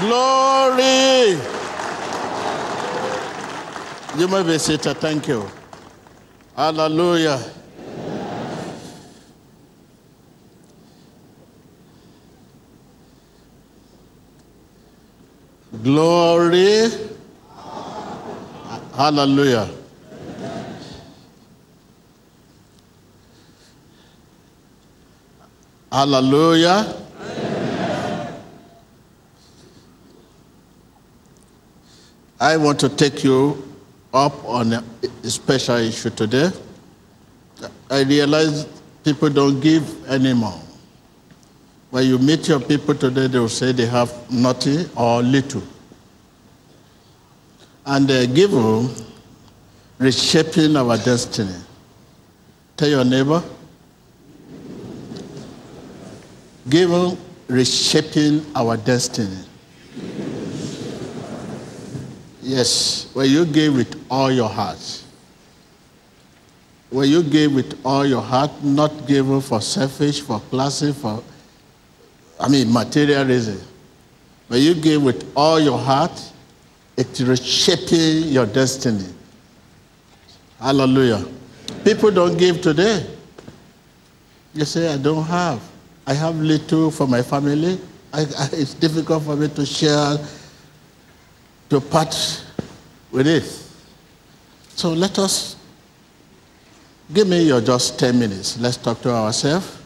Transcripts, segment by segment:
Glory. You may be seated. Thank you. Hallelujah. Glory. Hallelujah. Hallelujah. I want to take you up on a special issue today. I realize people don't give anymore. When you meet your people today, they will say they have nothing or little. And they give reshaping our destiny. Tell your neighbor, give reshaping our destiny. Yes, when you give with all your heart. When you give with all your heart, not given for selfish, for classy, for, I mean, materialism. When you give with all your heart, it's reshaping your destiny. Hallelujah. People don't give today. You say, I don't have. I have little for my family. I, I, it's difficult for me to share to part with it. So let us give me your just 10 minutes. Let's talk to ourselves.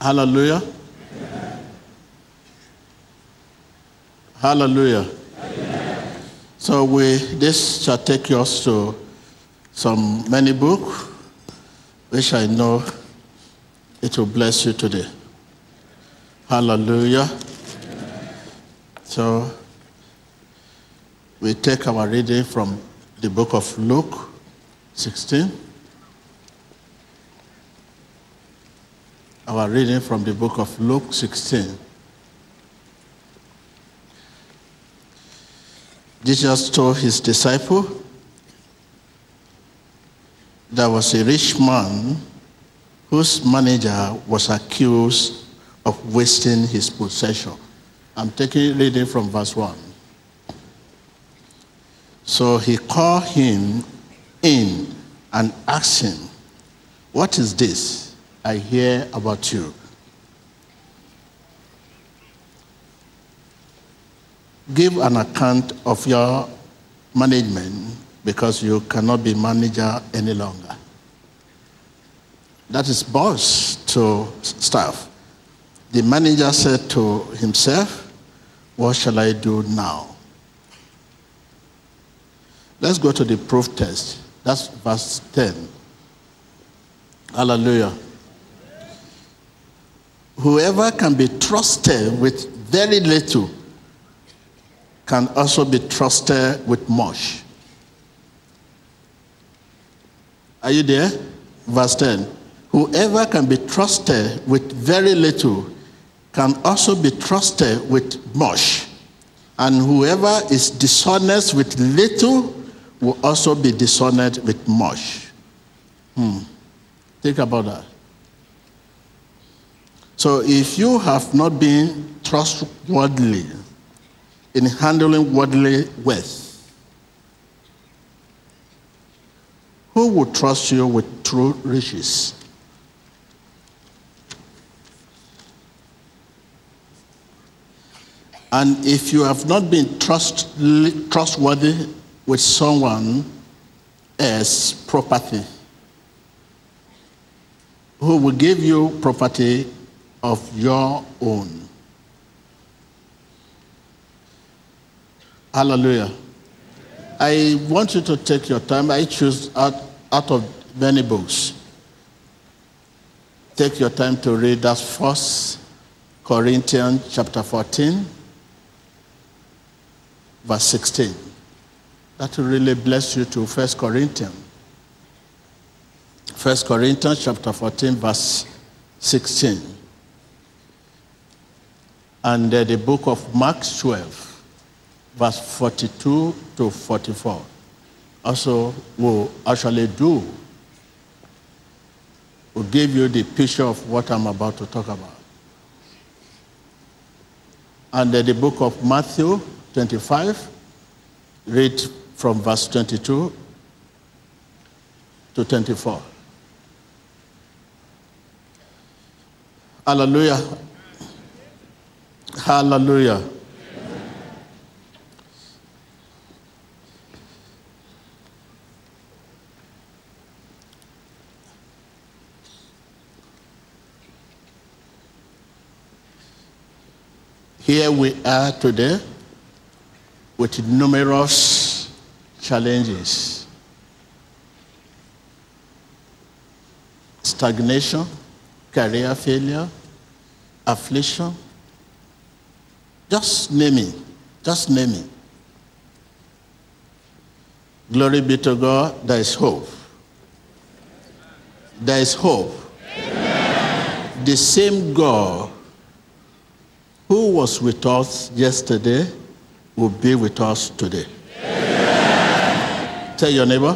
Hallelujah. Hallelujah. So we this shall take us to some many book, which I know it will bless you today. Hallelujah. So we take our reading from the book of Luke 16. Our reading from the book of Luke 16. Jesus told his disciple there was a rich man whose manager was accused of wasting his possession. I'm taking reading from verse 1. So he called him in and asked him, What is this I hear about you? Give an account of your management because you cannot be manager any longer. That is boss to staff. The manager said to himself, What shall I do now? Let's go to the proof test. That's verse 10. Hallelujah. Whoever can be trusted with very little can also be trusted with much. Are you there? Verse 10. Whoever can be trusted with very little can also be trusted with much. And whoever is dishonest with little will also be dishonored with much. Hmm. Think about that. So if you have not been trustworthy in handling worldly wealth, who will trust you with true riches? And if you have not been trust, trustworthy with someone as property, who will give you property of your own. Hallelujah. I want you to take your time. I choose out, out of many books. Take your time to read that first Corinthians chapter 14, verse 16. That will really bless you to First Corinthians. First Corinthians chapter 14, verse 16. And uh, the book of Mark 12, verse 42 to 44. Also, will actually do, will give you the picture of what I'm about to talk about. And the book of Matthew 25, read from verse 22 to 24. Hallelujah. Hallelujah. Here we are today with numerous challenges stagnation, career failure, affliction. Just name it. Just name it. Glory be to God, there is hope. There is hope. Amen. The same God who was with us yesterday will be with us today. Amen. Tell your neighbor.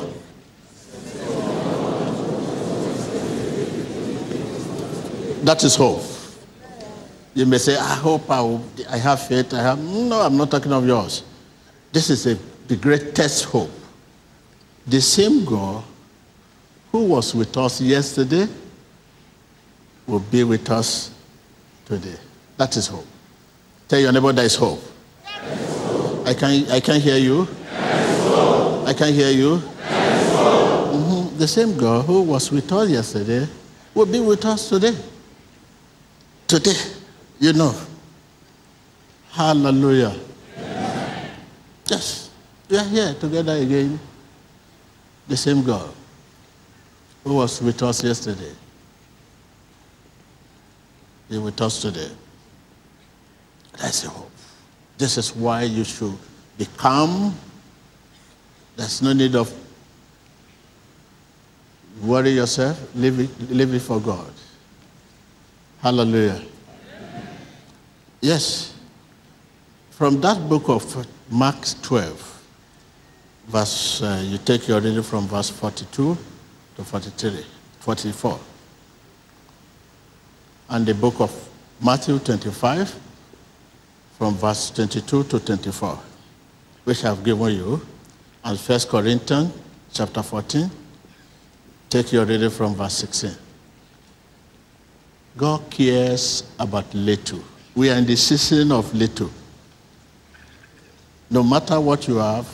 That is hope. You may say, I hope I, will, I have faith. I have. No, I'm not talking of yours. This is a, the greatest hope. The same God who was with us yesterday will be with us today. That is hope. Tell your neighbor there is hope. I can I can't hear you. I can't hear you. Mm-hmm. The same God who was with us yesterday will be with us today. Today, you know. Hallelujah. Amen. Yes, we are here together again. The same God who was with us yesterday. Be with us today. That's the hope. This is why you should be calm. There's no need of worry yourself. Leave it, leave it for God. Hallelujah. Yes. From that book of Mark 12, verse, uh, you take your reading from verse 42 to 43, 44. And the book of Matthew 25, from verse 22 to 24, which I've given you, and 1 Corinthians chapter 14. Take your reading from verse 16. God cares about little. We are in the season of little. No matter what you have,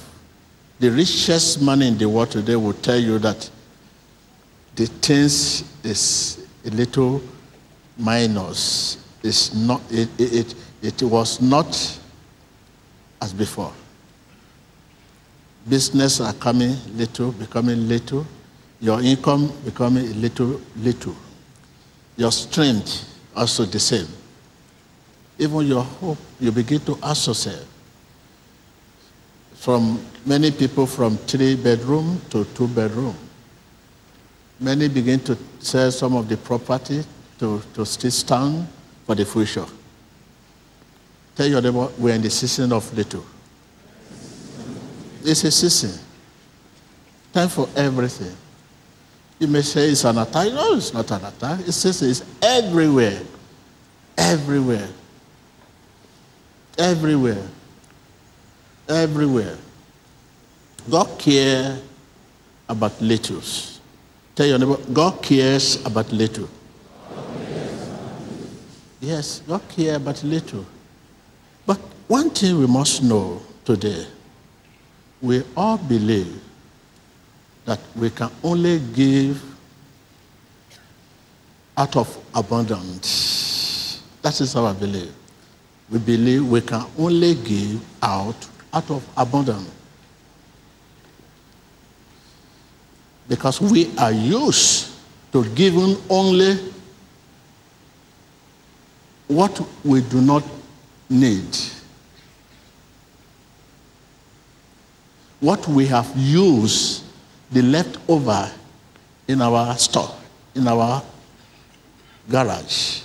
the richest man in the world today will tell you that the things is a little minus. It's not, it, it, it was not as before. Business are coming little, becoming little. Your income becoming a little, little. Your strength also the same. Even your hope, you begin to associate. From many people from three bedroom to two bedroom. Many begin to sell some of the property to, to still stand for the future. Tell your neighbor, we're in the season of little. It's a season. Time for everything. You may say it's an attack. No, it's not an attack. It's, it's everywhere. Everywhere. Everywhere. Everywhere. God cares about littles. Tell your neighbor, God cares about little. Yes, God cares about little. One thing we must know today we all believe that we can only give out of abundance. That is our belief. We believe we can only give out out of abundance. Because we are used to giving only what we do not need. What we have used, the leftover in our store, in our garage.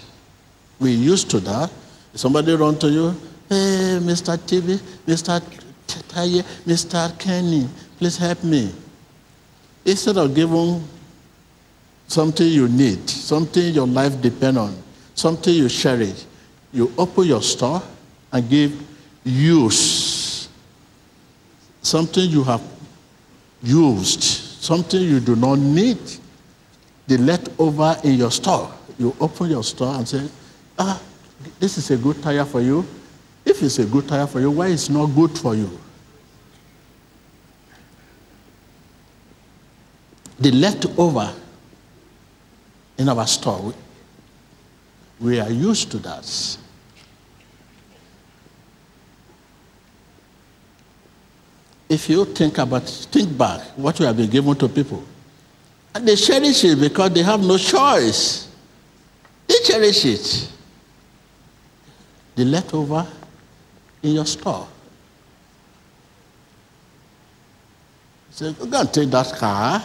We used to that. Somebody run to you, hey, Mr. TV, Mr. Taye, Mr. Kenny, please help me. Instead of giving something you need, something your life depends on, something you cherish, you open your store and give use. Something you have used, something you do not need, the leftover in your store. You open your store and say, ah, this is a good tire for you. If it's a good tire for you, why it's not good for you? The leftover in our store, we are used to that. If you think about, think back, what you have been given to people, and they cherish it because they have no choice. They cherish it. The leftover in your store. So go and take that car.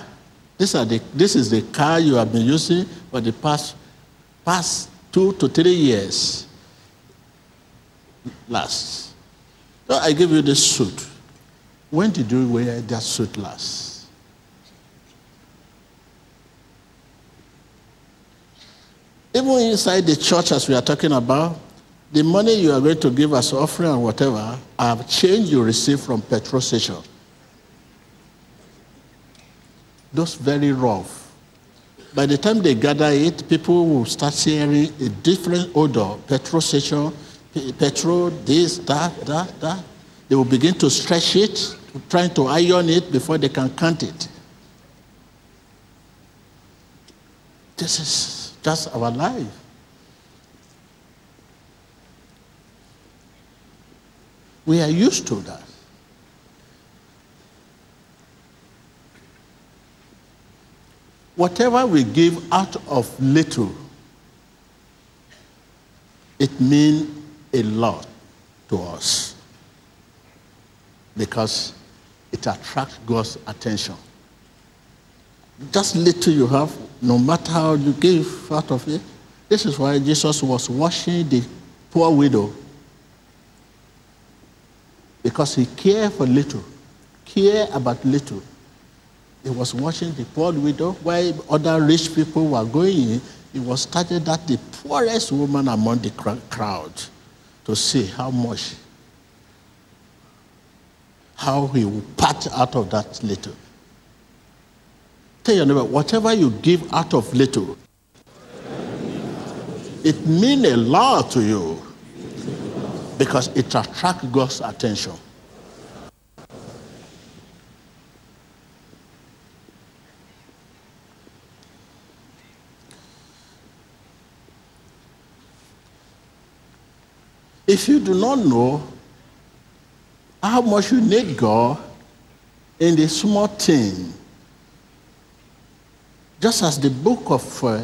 This, are the, this is the car you have been using for the past, past two to three years. Last. So I give you this suit. When did you wear that suit last? Even inside the church, as we are talking about, the money you are going to give as offering and whatever, have change you receive from petrol station. Those very rough. By the time they gather it, people will start hearing a different odor. Petrol station, petrol, this, that, that, that. They will begin to stretch it, trying to iron it before they can count it. This is just our life. We are used to that. Whatever we give out of little, it means a lot to us because it attracts God's attention. Just little you have, no matter how you give out of it. This is why Jesus was washing the poor widow because he cared for little, care about little. He was watching the poor widow while other rich people were going in. He was starting that the poorest woman among the crowd to see how much, how he will part out of that little. Tell your neighbor, whatever you give out of little, it means a lot to you because it attracts God's attention. If you do not know how much you need God in the small thing, just as the book of, uh,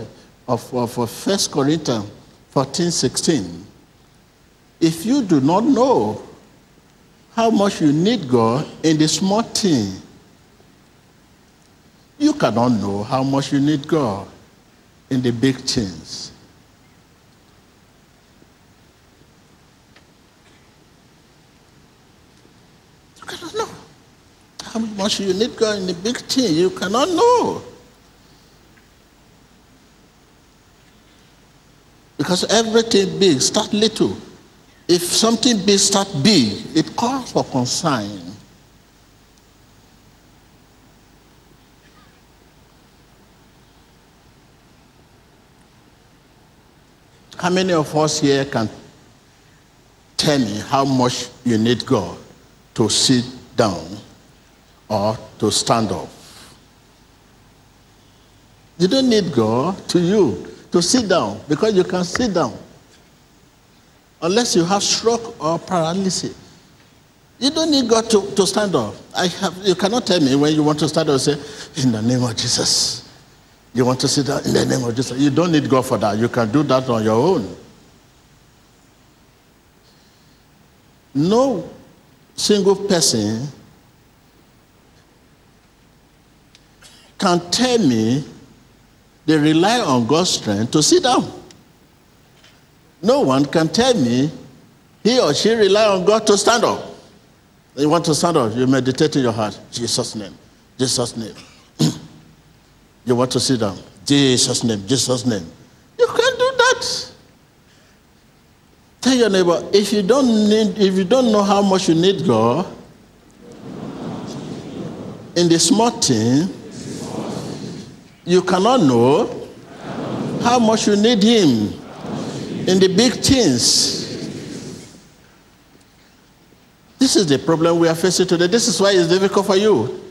of, of, of 1 Corinthians 14 16 if you do not know how much you need God in the small thing, you cannot know how much you need God in the big things. You cannot know how much you need God in the big thing. You cannot know. Because everything big start little. If something big start big, it calls for concern. How many of us here can tell me how much you need God to sit down or to stand up? You don't need God to you to sit down because you can sit down unless you have stroke or paralysis. You don't need God to, to stand up. I have, you cannot tell me when you want to stand up, say, in the name of Jesus. You want to sit down in the name of Jesus. You don't need God for that. You can do that on your own. No single person can tell me they rely on God's strength to sit down. No one can tell me he or she rely on God to stand up. You want to stand up, you meditate in your heart. Jesus' name. Jesus' name. you want to sit down. Jesus' name. Jesus' name. You can't do that. Tell your neighbor, if you don't need, if you don't know how much you need God, in the small thing, you cannot know how much you need Him in the big things. This is the problem we are facing today. This is why it's difficult for you.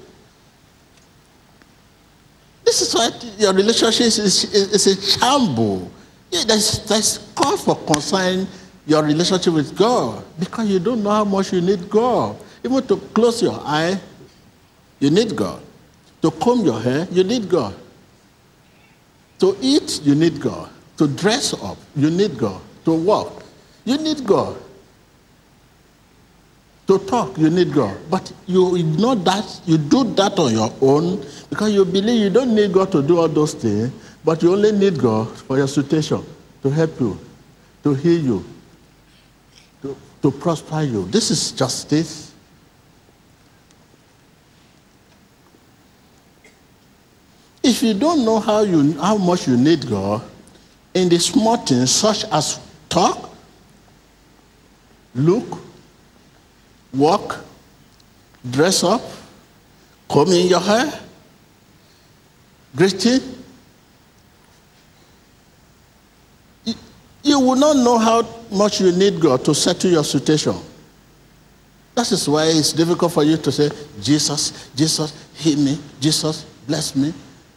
This is why your relationship is, is, is a shamble. There's, there's cause for concern your relationship with God because you don't know how much you need God. Even to close your eye, you need God. To comb your hair, you need God. To eat, you need God. To dress up, you need God. To walk, you need God. To talk, you need God. But you ignore that, you do that on your own because you believe you don't need God to do all those things, but you only need God for your situation, to help you, to heal you, to, to prosper you. This is justice. If you don't know how, you, how much you need God, in the small things such as talk, look, walk, dress up, comb in your hair, greeting, you will not know how much you need God to settle your situation. That is why it's difficult for you to say, Jesus, Jesus, heal me, Jesus, bless me.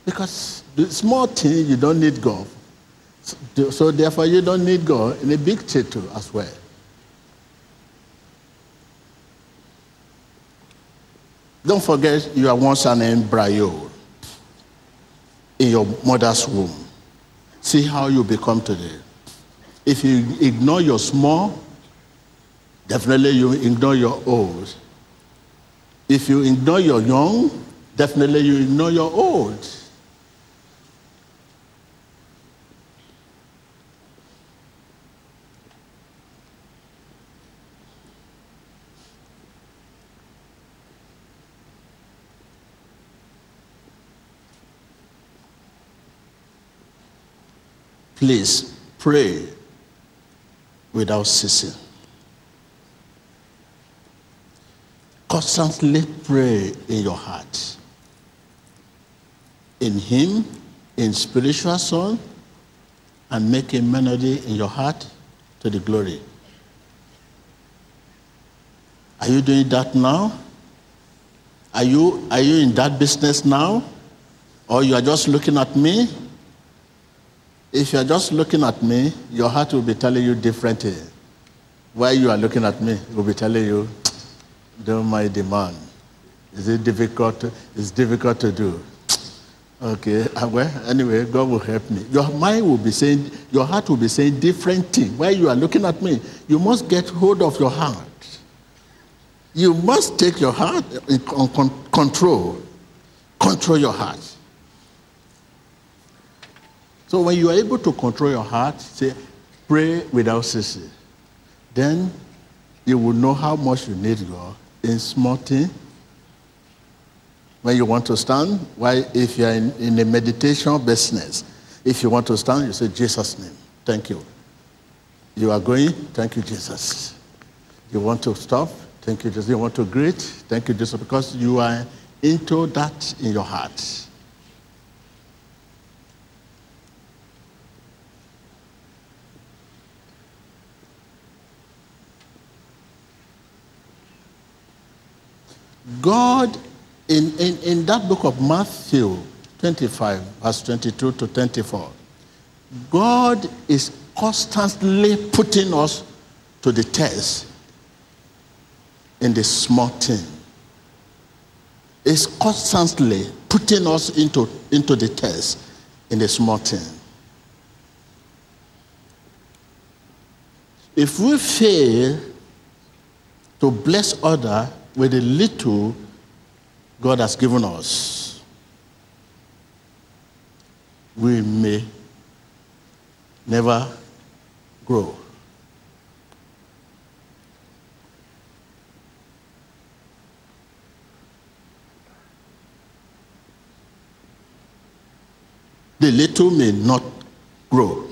Because the small thing, you don't need God. So, so therefore, you don't need God in a big thing as well. Don't forget you are once an embryo in your mother's womb. See how you become today. If you ignore your small, definitely you ignore your old. If you ignore your young, definitely you ignore your old. Please pray without ceasing. Constantly pray in your heart. In hymn, in spiritual song, and make a melody in your heart to the glory. Are you doing that now? Are you, are you in that business now? Or you are just looking at me if you're just looking at me, your heart will be telling you differently. While you are looking at me, it will be telling you, don't mind the. Is it difficult? it's difficult to do. Okay, uh, well, anyway, God will help me. Your mind will be saying, your heart will be saying different things. While you are looking at me, you must get hold of your heart. You must take your heart in control. Control your heart. So when you are able to control your heart, say, pray without ceasing. Then you will know how much you need God in small things. When you want to stand, why if you are in, in a meditation business, if you want to stand, you say, Jesus' name. Thank you. You are going, thank you, Jesus. You want to stop, thank you, Jesus. You want to greet, thank you, Jesus, because you are into that in your heart. God, in, in, in that book of Matthew 25, verse 22 to 24, God is constantly putting us to the test in the small thing. It's constantly putting us into, into the test in the small thing. If we fail to bless others with the little God has given us, we may never grow. The little may not grow.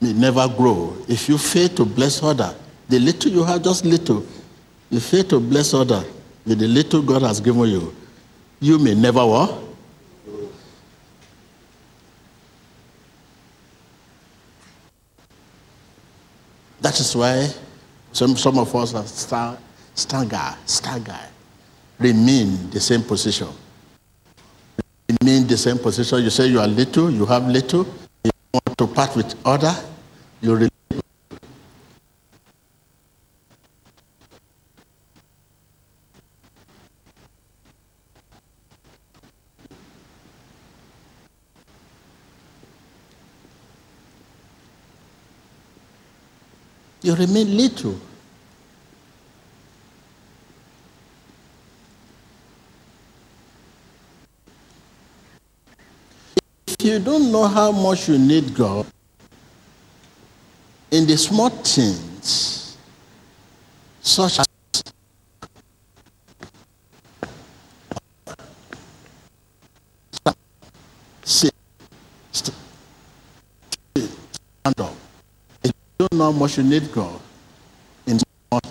may never grow. If you fail to bless other, the little you have, just little, you fail to bless other with the little God has given you, you may never what? That is why some, some of us are star, stagger, stagger, remain the same position. Remain the same position. You say you are little, you have little, you want to part with other, you remain. You remain little. If you don't know how much you need God, in the small things, such as sit, st- stand up. If you don't know how much you need God in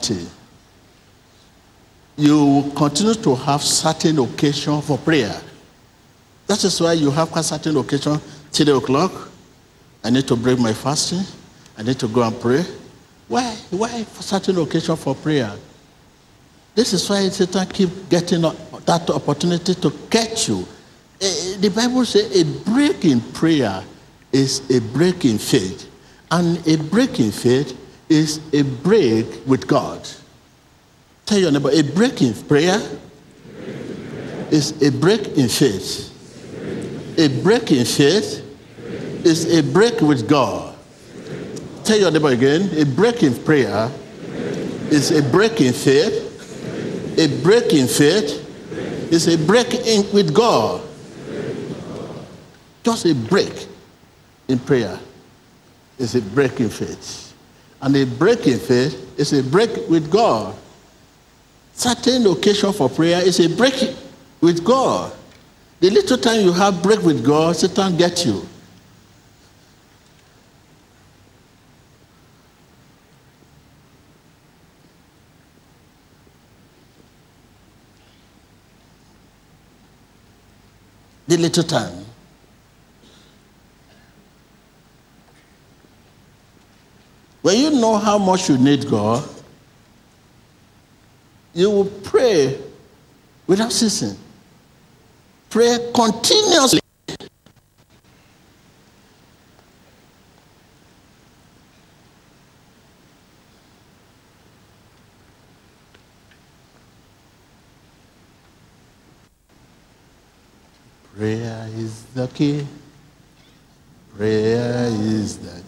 things, you will continue to have certain occasion for prayer. That is why you have a certain occasion, 3 o'clock. I need to break my fasting. I need to go and pray. Why? Why for certain occasion for prayer? This is why Satan keep getting that opportunity to catch you. Eh, The Bible says a break in prayer is a break in faith. And a break in faith is a break with God. Tell your neighbor, a break in prayer is a break in faith. A break in faith is a break with God. Tell your neighbor again, a break in prayer is a break in faith. A break in faith is a break in with God. Just a break in prayer is a break in faith. And a break in faith is a break with God. Certain occasion for prayer is a break with God. The little time you have break with God, Satan gets you. The little time. When you know how much you need God, you will pray without ceasing. Pray continuously. Prayer is the key. Prayer is the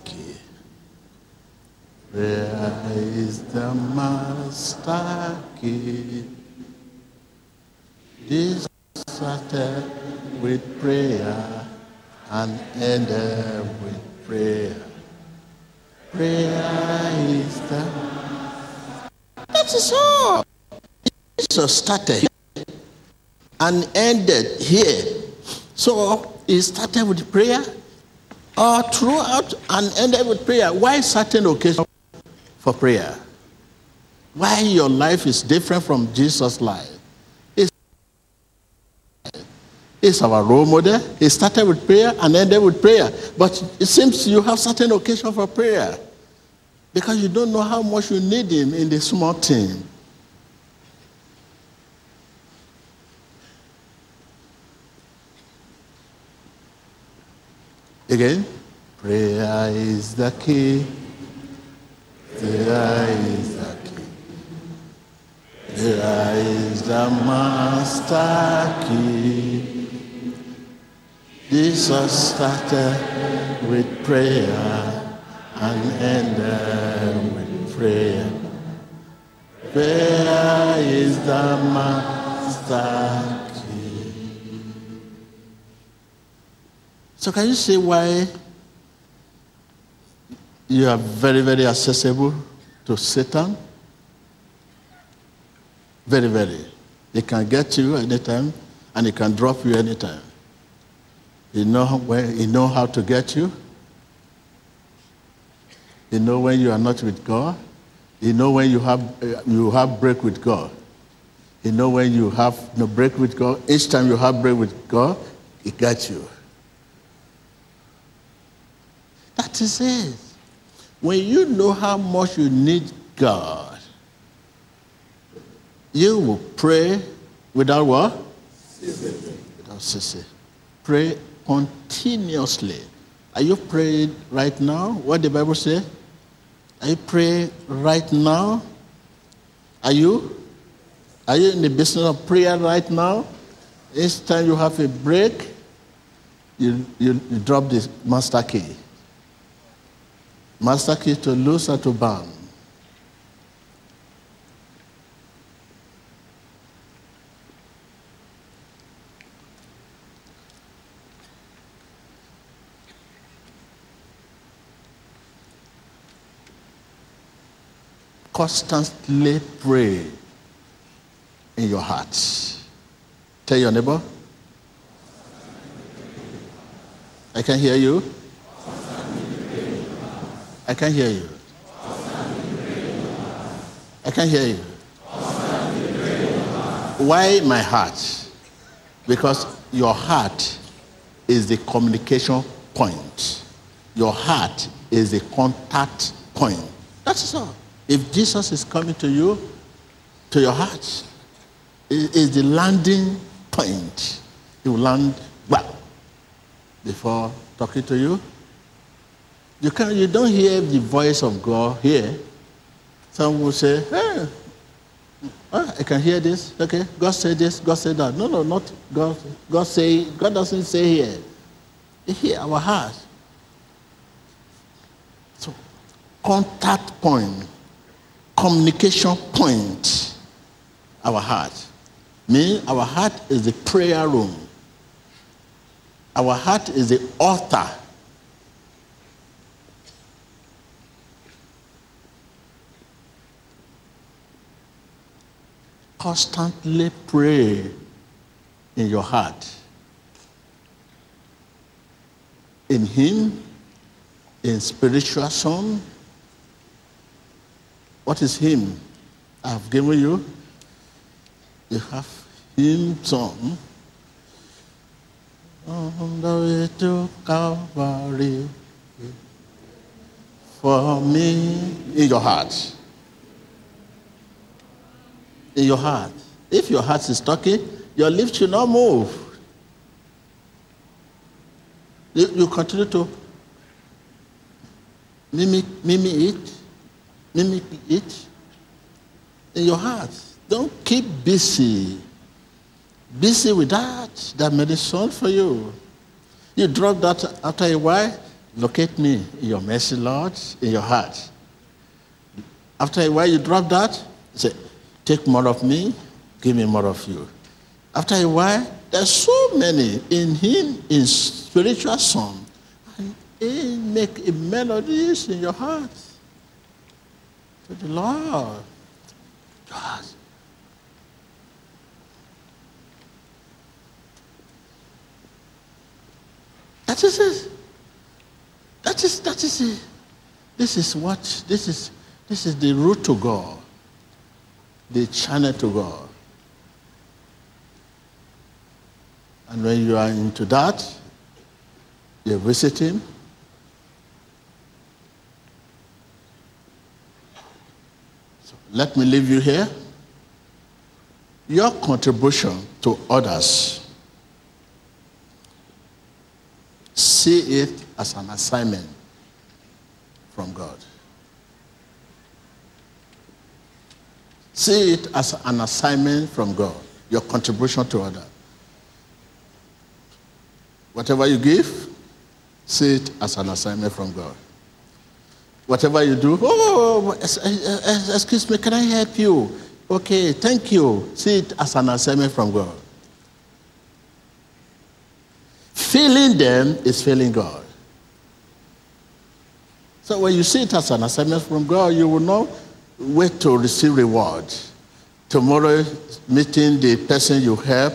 Prayer is the master key. This started with prayer and ended with prayer. Prayer is the. That is all. Jesus started and ended here. So he started with prayer, or throughout and ended with prayer. Why certain occasion for prayer? Why your life is different from Jesus' life? It's our role model. He started with prayer and ended with prayer. But it seems you have certain occasion for prayer because you don't know how much you need him in the small thing. Again, prayer is the key. Prayer is the key. Prayer is the master key. Jesus started with prayer and ended with prayer. Prayer is the master key. So can you see why you are very, very accessible to Satan? Very, very. He can get you anytime and he can drop you anytime. He know where he know how to get you. You know when you are not with God. You know when you have, you have break with God. You know when you have no break with God. Each time you have break with God, He got you. That is it. When you know how much you need God, you will pray without what? Without ceasing. Pray continuously. Are you praying right now? What the Bible say? Are you praying right now? Are you? Are you in the business of prayer right now? Each time you have a break, you, you, you drop the master key. Master key to loose or to bound. constantly pray in your heart. Tell your neighbor. I can hear you. I can't hear you. I can't hear you. Why my heart? Because your heart is the communication point. Your heart is the contact point. That's all. If Jesus is coming to you, to your heart, it is the landing point. Will land well before talking to you. You, can, you don't hear the voice of God here. Some will say, hey, ah, I can hear this. Okay, God said this, God said that. No, no, not God. God say, God doesn't say here. He hear our heart. So, contact point communication point, our heart. Meaning our heart is the prayer room. Our heart is the altar. Constantly pray in your heart. In hymn, in spiritual song, what is hymn? I've given you. You have hymn song. On the way to Calvary for me in your heart. In your heart. If your heart is talking, your lips should not move. You, you continue to mimic, mimic it mimic it in your heart. Don't keep busy. Busy with that. That medicine for you. You drop that after a while, locate me in your mercy, Lord, in your heart. After a while, you drop that, say, take more of me, give me more of you. After a while, there's so many in hymn, in spiritual song. And he make melodies in your heart to the Lord. God. That is it. That is that is it. This is what this is this is the route to God. The channel to God. And when you are into that, you visit him, So Let me leave you here. Your contribution to others, see it as an assignment from God. See it as an assignment from God, your contribution to others. Whatever you give, see it as an assignment from God. Whatever you do, oh, oh, oh excuse me, can I help you? Okay, thank you. See it as an assignment from God. Feeling them is feeling God. So when you see it as an assignment from God, you will not wait to receive reward. Tomorrow, meeting the person you help,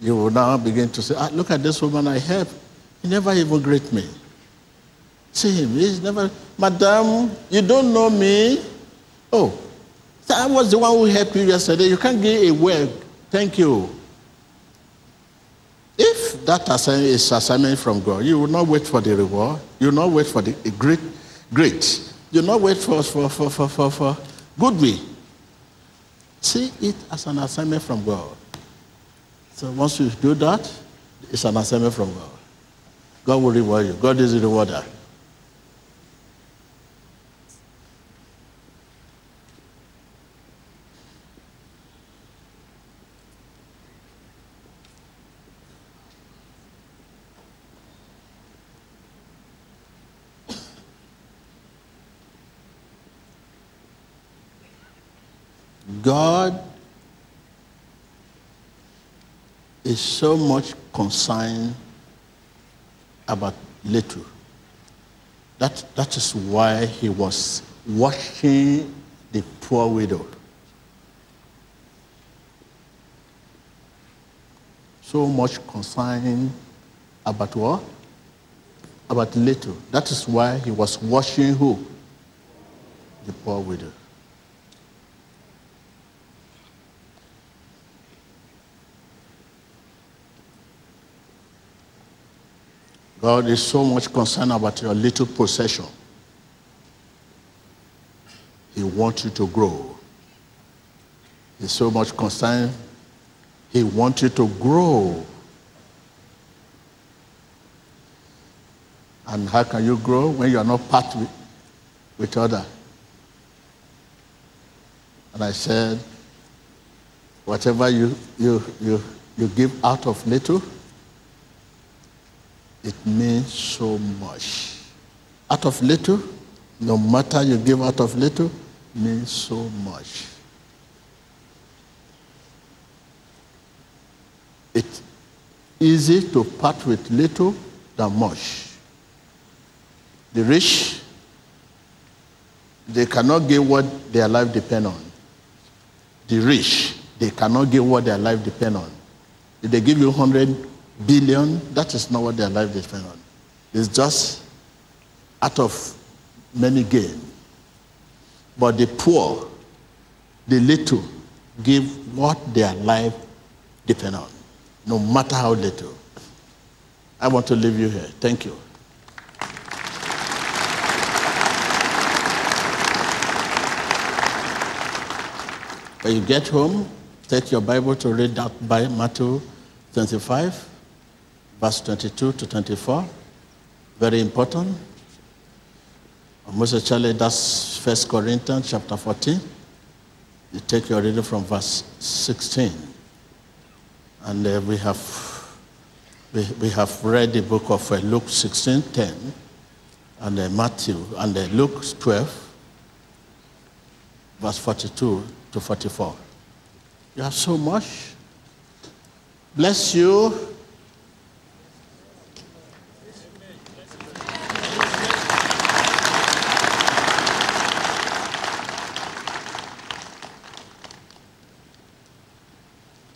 you will now begin to say, ah, look at this woman I help. He never even greet me. See him. He's never, Madam, you don't know me. Oh, I was the one who helped you yesterday. You can't give a word. Thank you. If that assignment is assignment from God, you will not wait for the reward. You will not wait for the great, great. Will not wait for, for, for, for, for, for goodwill. See it as an assignment from God. So once you do that, it's an assignment from God. God will reward you. God is the rewarder. God is so much concerned about little. That, that is why he was washing the poor widow. So much concern about what? About little. That is why he was washing who? The poor widow. God is so much concerned about your little possession. He wants you to grow. He's so much concerned. He wants you to grow. And how can you grow when you are not part with, with other? And I said, whatever you, you, you, you give out of little, it means so much. Out of little, no matter you give out of little, means so much. It's easy to part with little than much. The rich, they cannot give what their life depend on. The rich, they cannot give what their life depend on. If they give you 100 billion, that is not what their life depends on. It's just out of many gain. But the poor, the little, give what their life depends on, no matter how little. I want to leave you here. Thank you. When you get home, take your Bible to read that by Matthew 25 verse 22 to 24. Very important. Most especially, that's First Corinthians chapter 14. You take your reading from verse 16. And uh, we have we, we have read the book of uh, Luke 16, 10, and uh, Matthew, and uh, Luke 12, verse 42 to 44. You have so much. Bless you.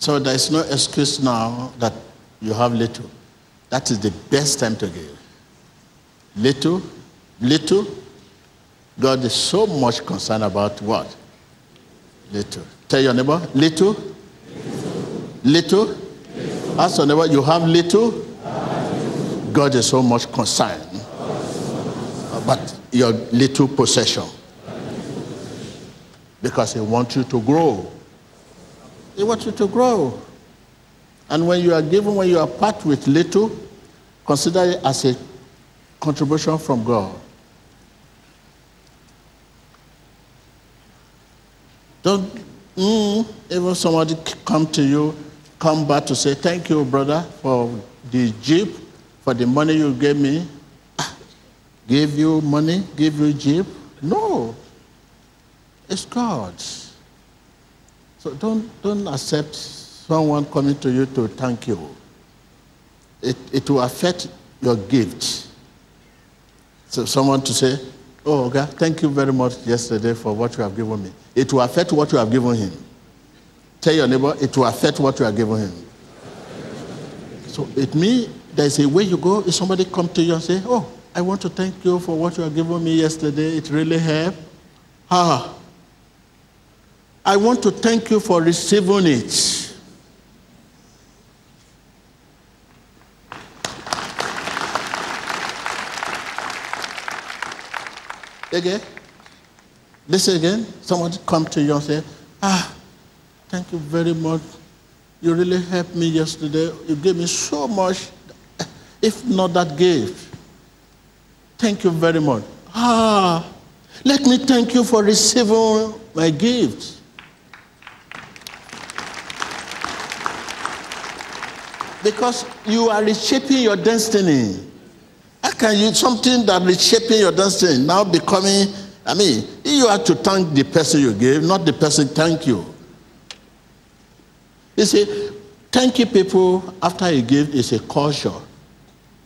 So there is no excuse now that you have little. That is the best time to give. Little, little. God is so much concerned about what? Little. Tell your neighbor, little. Little. little. Ask your neighbor, you have little. God is so much concerned about your little possession. Because He wants you to grow. He wants you to grow. And when you are given, when you are part with little, consider it as a contribution from God. Don't mm, even somebody come to you, come back to say, thank you, brother, for the jeep, for the money you gave me. Give you money, give you jeep. No. It's God's. So don't, don't accept someone coming to you to thank you. It, it will affect your gift. So someone to say, oh, God, thank you very much yesterday for what you have given me. It will affect what you have given him. Tell your neighbor, it will affect what you have given him. So it means there's a way you go, if somebody come to you and say, oh, I want to thank you for what you have given me yesterday. It really helped. Ah, I want to thank you for receiving it. Again? Listen again. Someone come to you and say, Ah, thank you very much. You really helped me yesterday. You gave me so much. If not that gift, thank you very much. Ah, let me thank you for receiving my gift. Because you are reshaping your destiny. How can you, something that reshaping your destiny now becoming, I mean, you have to thank the person you gave, not the person thank you. You see, thanking people after you give is a culture,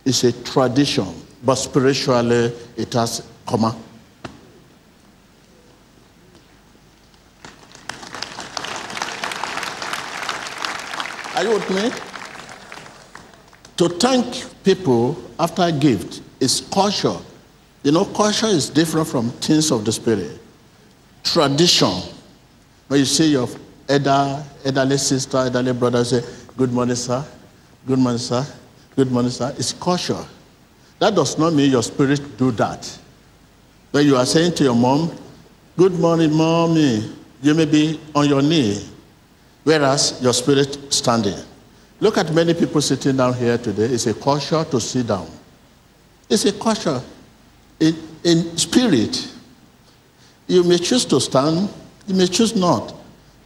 it's a tradition, but spiritually it has comma. Are you with me? To thank people after a gift is culture. You know, culture is different from things of the spirit. Tradition. When you see your elder, elderly sister, elderly brother say, Good morning, sir. Good morning, sir. Good morning, sir. It's culture. That does not mean your spirit do that. When you are saying to your mom, Good morning, mommy, you may be on your knee, whereas your spirit standing. Look at many people sitting down here today. It's a culture to sit down. It's a culture. In, in spirit, you may choose to stand, you may choose not.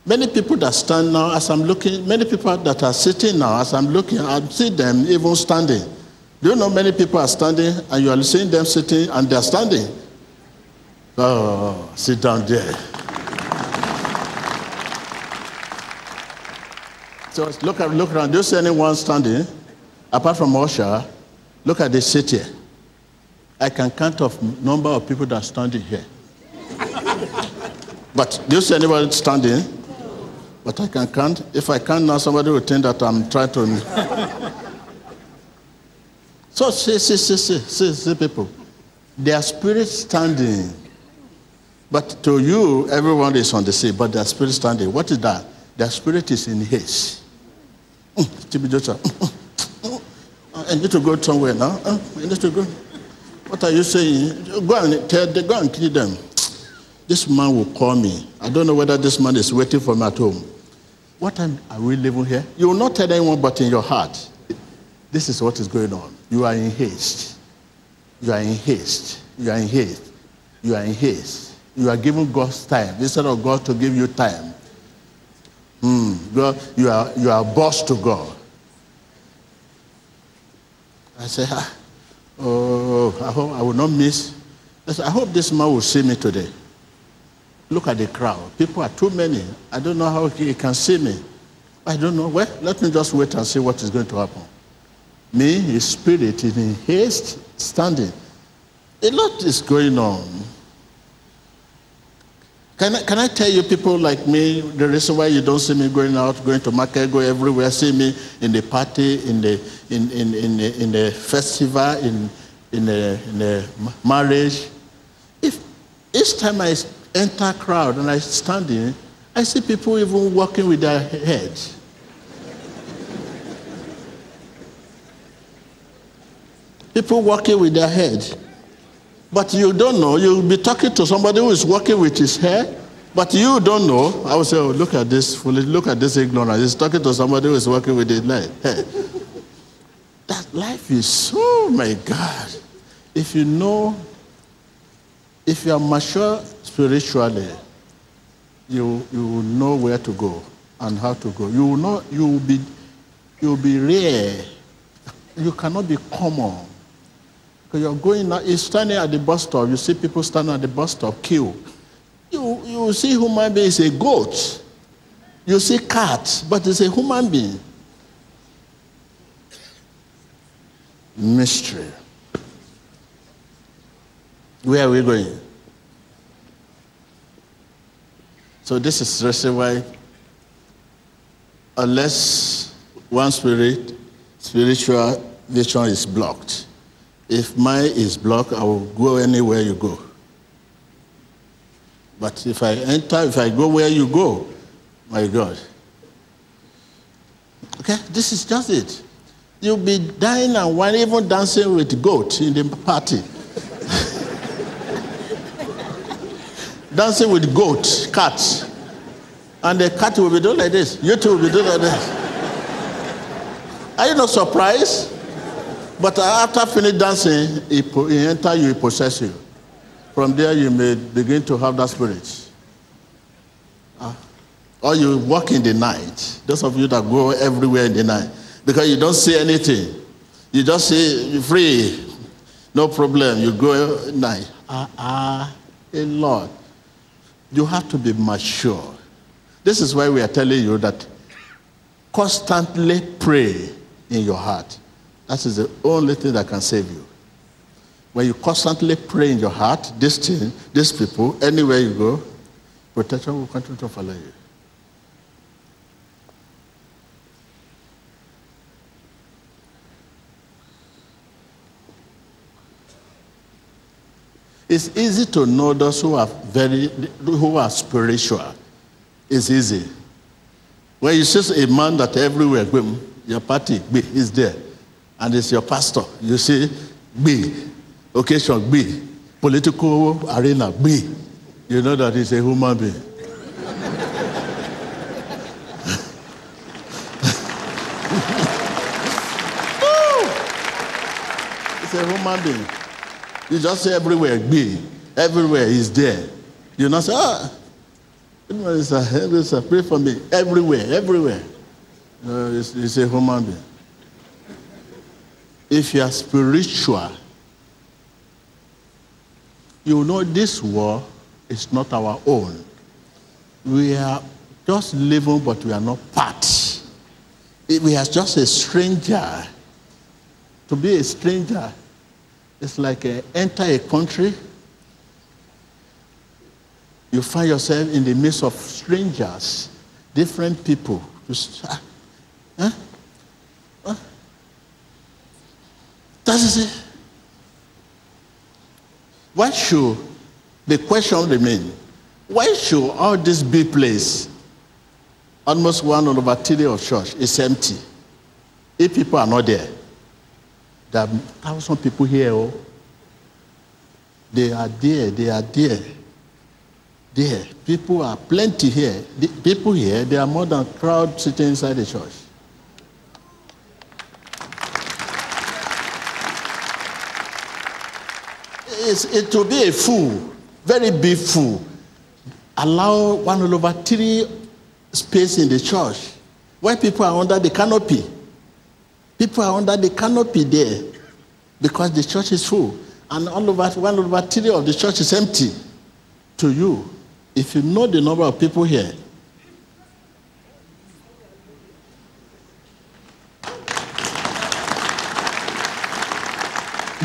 Many people that stand now, as I'm looking, many people that are sitting now, as I'm looking, I see them even standing. Do you know many people are standing and you are seeing them sitting and they're standing? Oh, sit down there. So look, at, look around. Do you see anyone standing? Apart from Usher, look at this city. I can count of number of people that are standing here. but do you see anybody standing? But I can count. If I can't now, somebody will think that I'm trying to. so see, see, see, see, see, see, people. Their spirit standing. But to you, everyone is on the sea, but their spirit standing. What is that? Their spirit is in haste. TB Joshua. I need to go somewhere now. I need to go. What are you saying? Go and tell them, go and kill them. This man will call me. I don't know whether this man is waiting for me at home. What time are we living here? You will not tell anyone but in your heart. This is what is going on. You are in haste. You are in haste. You are in haste. You are in haste. You are giving God's time instead of God to give you time. Mm, God, you are you are boss to God. I say, ah, oh, I hope I will not miss. I, I hope this man will see me today. Look at the crowd. People are too many. I don't know how he can see me. I don't know. Well, let me just wait and see what is going to happen. Me, his spirit is in haste, standing. A lot is going on. Can I, can I tell you, people like me, the reason why you don't see me going out, going to market, go everywhere, see me in the party, in the, in, in, in, the, in the festival, in, in, the, in the marriage. If each time I enter crowd and I stand in, I see people even walking with their heads. people walking with their heads. But you don't know. You'll be talking to somebody who is working with his hair, but you don't know. I will say, oh, look at this foolish, look at this ignorance. He's talking to somebody who is working with his hair. that life is so, my God. If you know, if you are mature spiritually, you, you will know where to go and how to go. You will not, you will be, you will be rare. You cannot be common you're going now, you're standing at the bus stop, you see people standing at the bus stop, queue. You, you see human being is a goat. You see cat, but it's a human being. Mystery. Where are we going? So this is reason why unless one spirit, spiritual vision is blocked, If mine is blocked, I will go anywhere you go. But if I enter, if I go where you go, my God. Okay, this is just it. You'll be dying and one even dancing with goat in the party. dancing with goat, cats. And the cat will be doing like this. You too will be doing like this. Are you not surprised? But after finish dancing, he, he enter you, he possess you. From there, you may begin to have that spirit. Uh, or you walk in the night. Those of you that go everywhere in the night, because you don't see anything. You just see you free, no problem. You go night. Ah, ah, a lot. You have to be mature. This is why we are telling you that constantly pray in your heart. That is the only thing that can save you. When you constantly pray in your heart, this thing, these people, anywhere you go, protection will continue to follow you. It's easy to know those who are very who are spiritual. It's easy. When you see a man that everywhere, your party is there, and it's your pastor, you see, be occasion, be political arena, be, you know that he's a human being. it's a human being. You just say everywhere, be. Everywhere is there. You not say, ah, sir, sir, pray for me. Everywhere, everywhere. No, it's, it's a human being. If you are spiritual, you know this war is not our own. We are just living, but we are not part. We are just a stranger. To be a stranger it's like uh, enter a country, you find yourself in the midst of strangers, different people. huh? Huh? That is it. Why should the question remain? Why should all this be place? Almost one over three of church is empty. If people are not there. There are thousand people here. Oh. They are there. They are there. There. People are plenty here. The people here, there are more than crowd sitting inside the church. It's, it will be a fool, very big fool. Allow one over three space in the church where people are under the canopy. People are under the canopy there because the church is full. And all over, one over three of the church is empty to you. If you know the number of people here,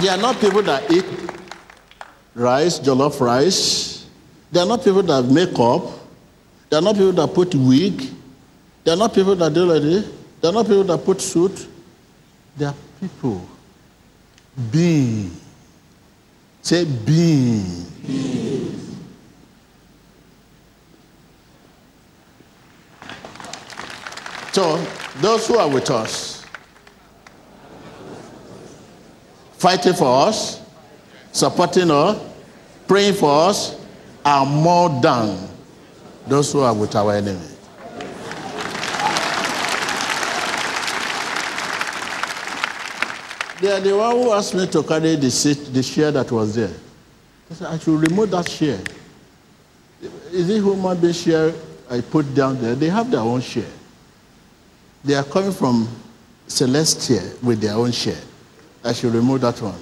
They are not people that eat rice, jollof rice. They are not people that make up. They are not people that put wig. They are not people that do like this. They are not people that put suit. They are people being. Say being. So, those who are with us, fighting for us, supporting us, praying for us, are more than those who are with our enemy. They are the one who asked me to carry the seat, the chair that was there. I said, I should remove that chair. Is it human being chair I put down there? They have their own chair. They are coming from Celestia with their own chair. I should remove that one.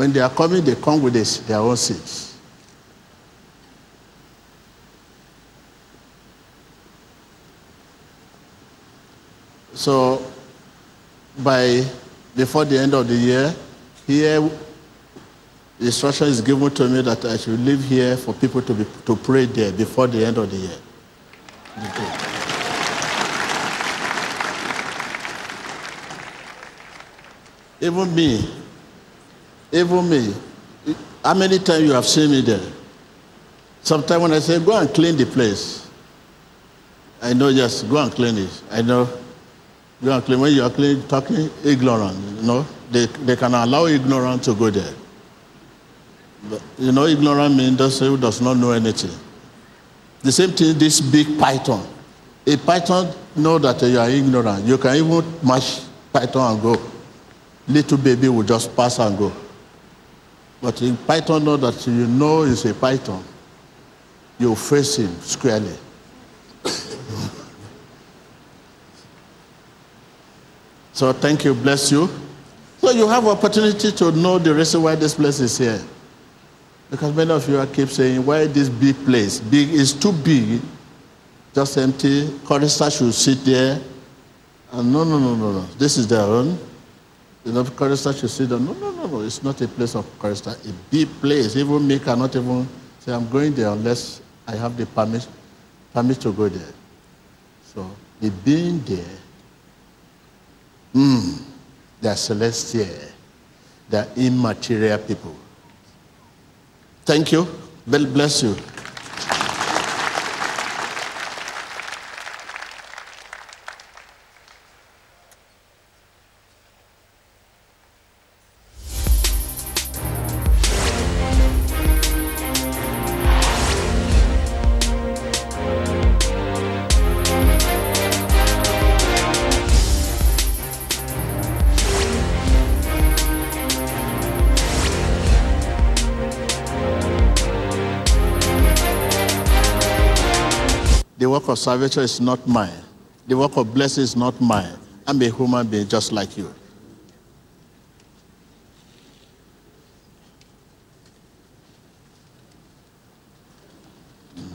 When they are coming, they come with this, their own sins. So by before the end of the year, here the instruction is given to me that I should live here for people to, be, to pray there before the end of the year. Even me, even me, how many times you have seen me there? Sometimes when I say, go and clean the place, I know just go and clean it. I know. Go and clean. When you are clean, talking ignorant, you know, they, they can allow ignorant to go there. But, you know, ignorant means those does not know anything. The same thing, this big python. A python know that you are ignorant. You can even mash python and go. Little baby will just pass and go. But in python know that you know is a python. You face him squarely. so thank you, bless you. So you have opportunity to know the reason why this place is here. Because many of you keep saying, why this big place? Big is too big, just empty. Chorister should sit there. And no, no, no, no, no. This is their own. You know, chorister should sit there. No, no, no, no. It's not a place of chorister. A big place. Even me cannot even say, I'm going there unless I have the permit, permit to go there. So, the being there, mm, they are celestial. They are immaterial people. Thank you. God bless you. Salvation is not mine. The work of blessing is not mine. I'm a human being just like you.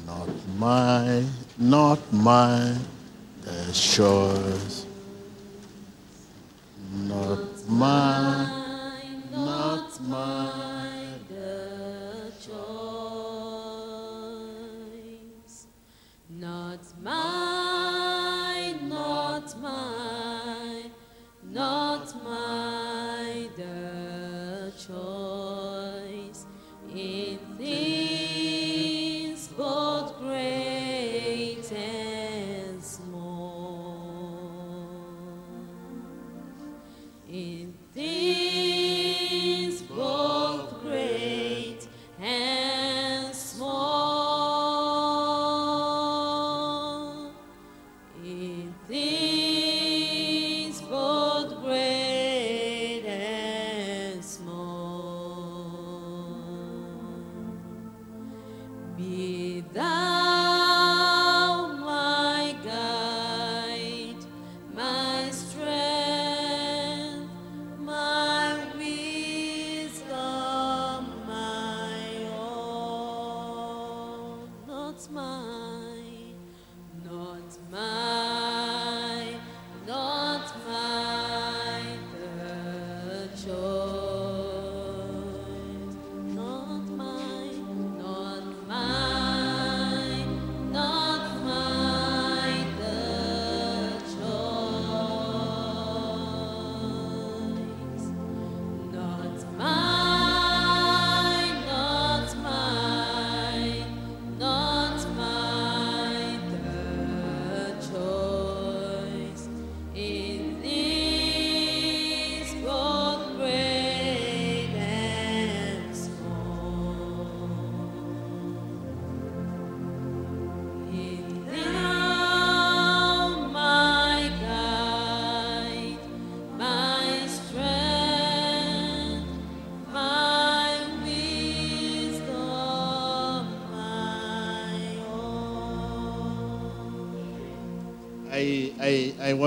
Not mine, not mine, the choice. Not mine,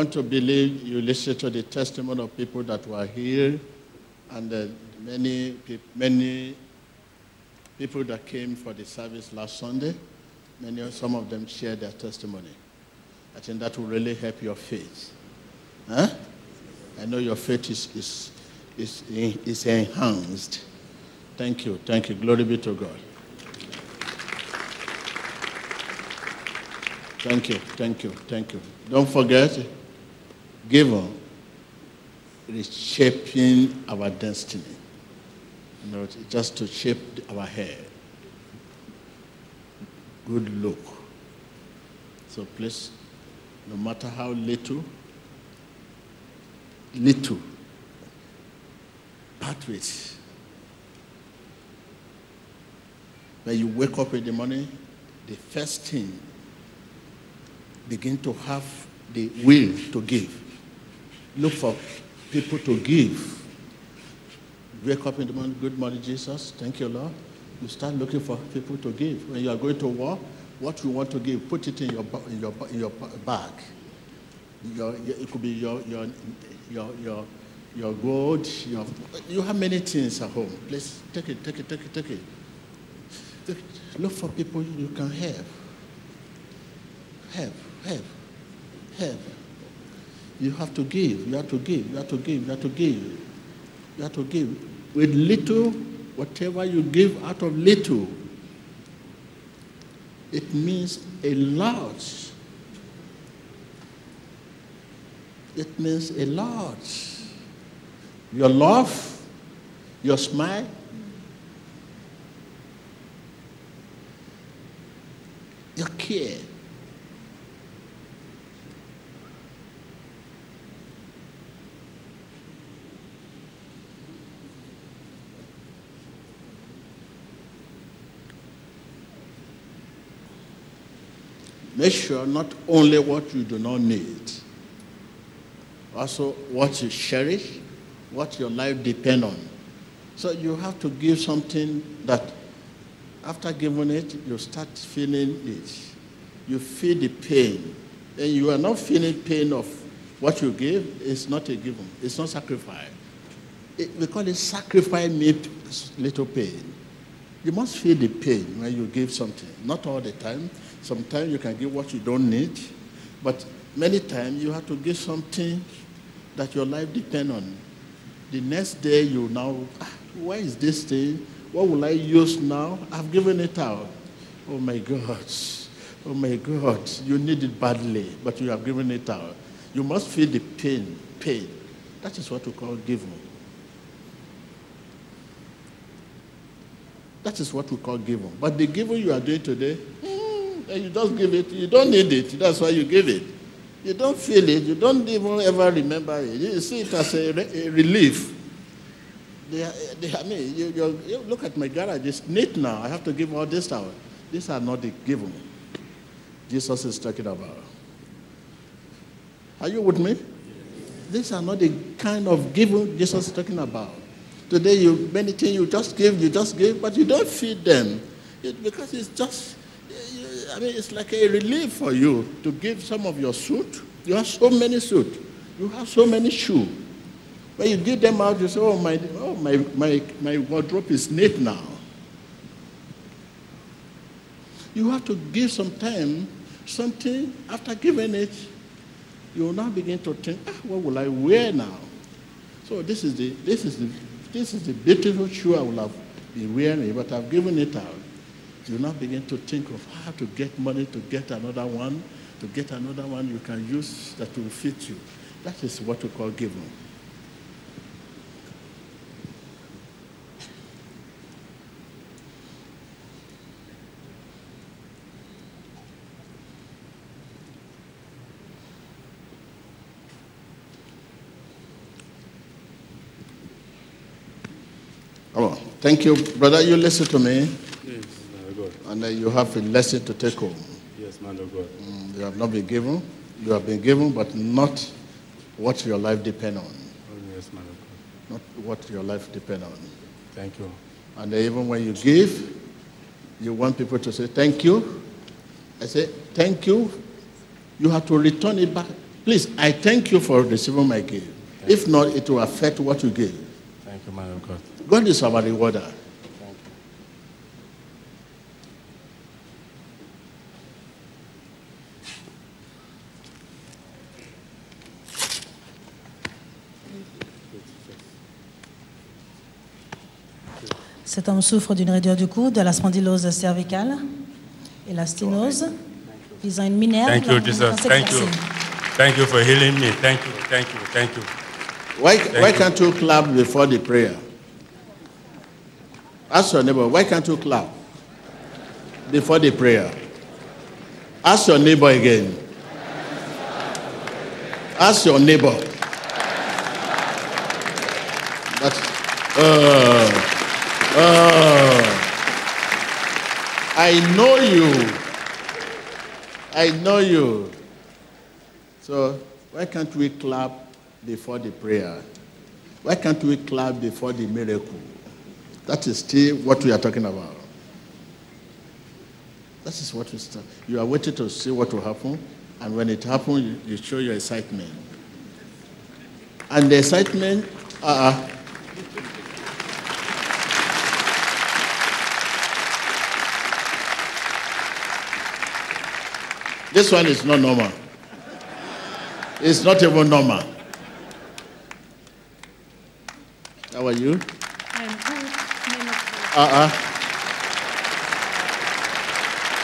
want to believe you listen to the testimony of people that were here and uh, many, many people that came for the service last Sunday. Many, some of them shared their testimony. I think that will really help your faith. Huh? I know your faith is, is, is, is enhanced. Thank you. Thank you. Glory be to God. Thank you. Thank you. Thank you. Don't forget, give on. shaping our destiny. It's just to shape our hair. Good look. So please, no matter how little, little, part with. When you wake up in the morning, the first thing, begin to have the will to give. Look for people to give. Wake up in the morning, good morning, Jesus. Thank you, Lord. You start looking for people to give. When you are going to war, what you want to give, put it in your, in your, in your bag. Your, your, it could be your, your, your, your, your gold. Your, you have many things at home. Please take it, take it, take it, take it. Take. Look for people you can help. Help, help, help. You have to give, you have to give, you have to give, you have to give. You have to give. With little, whatever you give out of little, it means a lot. It means a lot. Your love, your smile, your care. Make sure not only what you do not need, also what you cherish, what your life depend on. So you have to give something that after giving it, you start feeling it. You feel the pain. And you are not feeling pain of what you give, it's not a given. It's not sacrifice. It, we call it sacrifice means little pain. You must feel the pain when you give something. Not all the time. Sometimes you can give what you don't need, but many times you have to give something that your life depends on. The next day you now, ah, where is this thing? What will I use now? I've given it out. Oh my God. Oh my God. You need it badly, but you have given it out. You must feel the pain. Pain. That is what we call giving. That is what we call giving. But the giving you are doing today, hmm, and you just give it. You don't need it. That's why you give it. You don't feel it. You don't even ever remember it. You see it as a, re- a relief. They, they, I mean, you, you, you look at my garage. It's neat now. I have to give all this out. These are not the giving Jesus is talking about. Are you with me? These are not the kind of giving Jesus is talking about. Today, you many things you just give, you just give, but you don't feed them It- because it's just. I mean, it's like a relief for you to give some of your suit. You have so many suit. You have so many shoe. When you give them out, you say, "Oh my, oh my, my, my wardrobe is neat now." You have to give some time, something. After giving it, you will now begin to think, ah, what will I wear now? So this is the this is the this is the beautiful shoe I will have been wearing, but I've given it out. You now begin to think of how to get money to get another one, to get another one you can use that will fit you. That is what we call giving. Thank you, brother. You listen to me, Yes, man of God. And then you have a lesson to take home. Yes, man of God. Mm, You have not been given. You have been given, but not what your life depend on. Oh, yes, man of God. Not what your life depend on. Thank you. And even when you give, you want people to say thank you. I say thank you. You have to return it back. Please, I thank you for receiving my gift. If not, it will affect what you give. Thank you, man of God. God is our rewarder. Cet homme souffre d'une raideur du cou, de la spondylose cervicale et la sténose. Ils ont une minerve. Thank you, Jesus. Thank you. Thank you for healing me. Thank you. Thank you. Thank you. Why, why can't you clap before the prayer? Ask your neighbor, why can't you clap before the prayer? Ask your neighbor again. Ask your neighbor. That's, uh, uh, I know you. I know you. So why can't we clap before the prayer? Why can't we clap before the miracle? That is still what we are talking about. That is what we start. You are waiting to see what will happen, and when it happens, you, you show your excitement. And the excitement, uh, this one is not normal. It's not even normal. How are you? Uh-uh.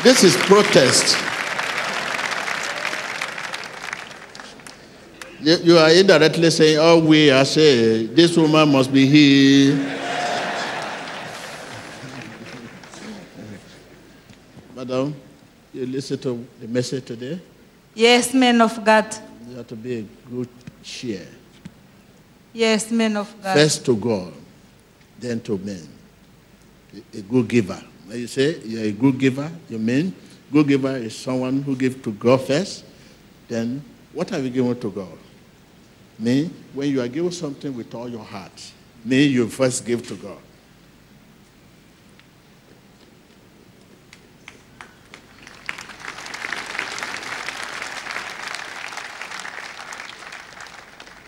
This is protest. You, you are indirectly saying, oh, we are saying, this woman must be healed. Madam, you listen to the message today? Yes, men of God. You have to be a good cheer. Yes, men of God. First to God, then to men. A- good giver. When you say you're a good giver, you mean good giver is someone who gives to God first. Then what have you given to God? Me, when you are giving something with all your heart, me, you first give to God.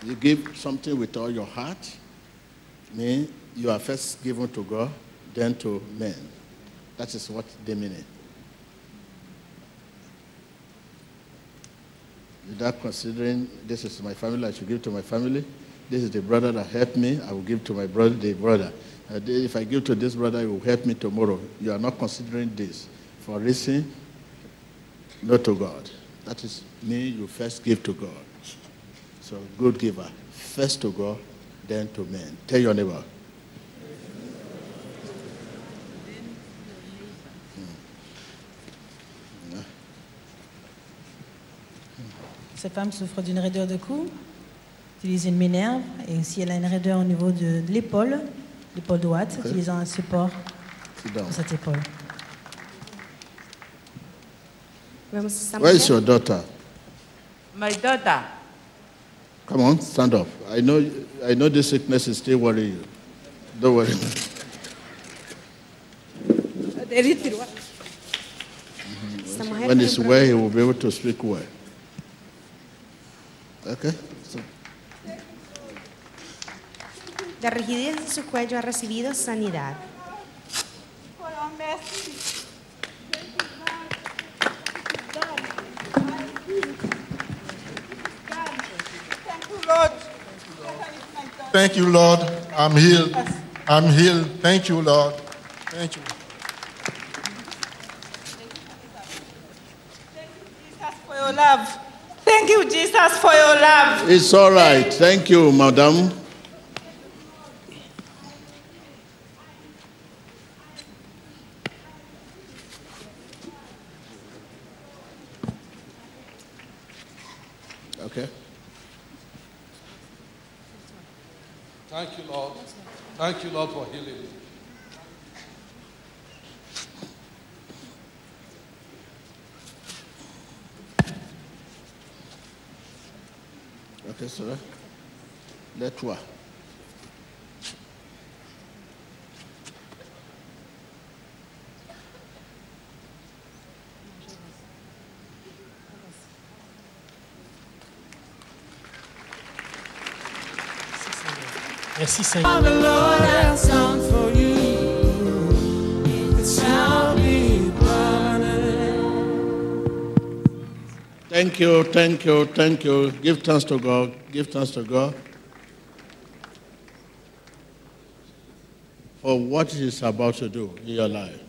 You give something with all your heart, mean you are first given to God, then to men. That is what they mean. Without considering this is my family, I should give to my family. This is the brother that helped me, I will give to my brother, the brother. Uh, if I give to this brother, he will help me tomorrow. You are not considering this for reason, not to God. That is me, you first give to God. So, good giver. First to God, then to men. Tell your neighbor. Cette femme souffre d'une raideur de cou, utilise une minerve, et si elle a une raideur au niveau de, de l'épaule, l'épaule droite, utilisant un support pour cette épaule. Where is your daughter? My daughter. Come on, stand up. I know, I know this sickness is still worrying you. Don't worry. Ele tirou. a- Essa mulher When it's well, he will be able to speak well. Okay? So, Da rigidez de su cuello ha recibido sanidad. Thank you, Lord. I'm healed. I'm healed. Thank you, Lord. Thank you Thank you. Jesus, for your love. Thank you, Jesus, for your love. it's all right. Thank you, madam. Okay. Thank you, Lord. Thank you, Lord, for healing me. Okay, sir. Let toi. Merci Seigneur. The Lord has done for you, it shall be permanent. Thank you, thank you, thank you. Give thanks to God. Give thanks to God for what He's about to do in your life.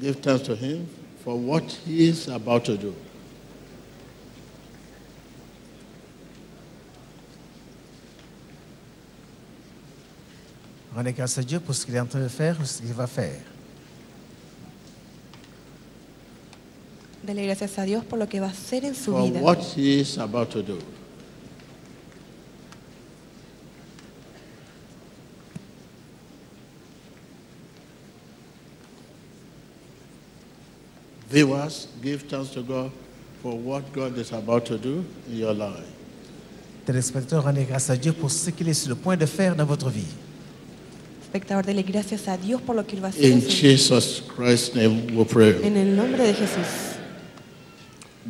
Give thanks to Him for what He is about to do. Rendez grâce à Dieu pour ce qu'il est en train de faire ou ce qu'il va faire. Dele gracias a Dios por lo que va a hacer en su for vida. what he is about to do. Viewers, give thanks to God for what God is about to do in your life. Téléspectateurs, rendez grâce à Dieu pour ce qu'il est sur le point de faire dans votre vie. Espectador, dele gracias a Dios por lo que él va a hacer en In. Jesus Christ's name we pray. En el nombre de Jesús.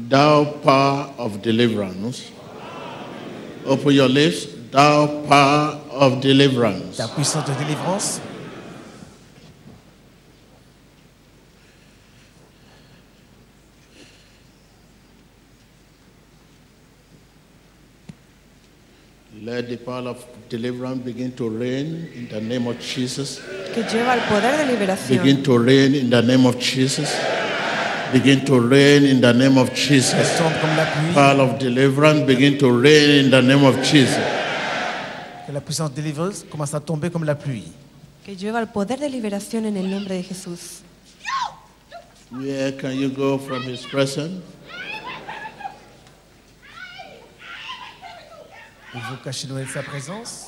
Thou power of deliverance. Open your lips. Thou power of deliverance. Ta puissance de délivrance, Let the power of deliverance begin to reign in the name of Jesus. Que lleva el poder de liberación. Begin to reign in the name of Jesus. Begin to reign in the name of Jesus. tombe comme la pluie. Power of deliverance begin to reign in the name of Jesus. Que la puissance délivreuse commence à tomber comme la pluie. Que lleva el poder de liberación en el nombre de Jesús. Where can you go from his presence? Vous vous cachez loin de sa présence.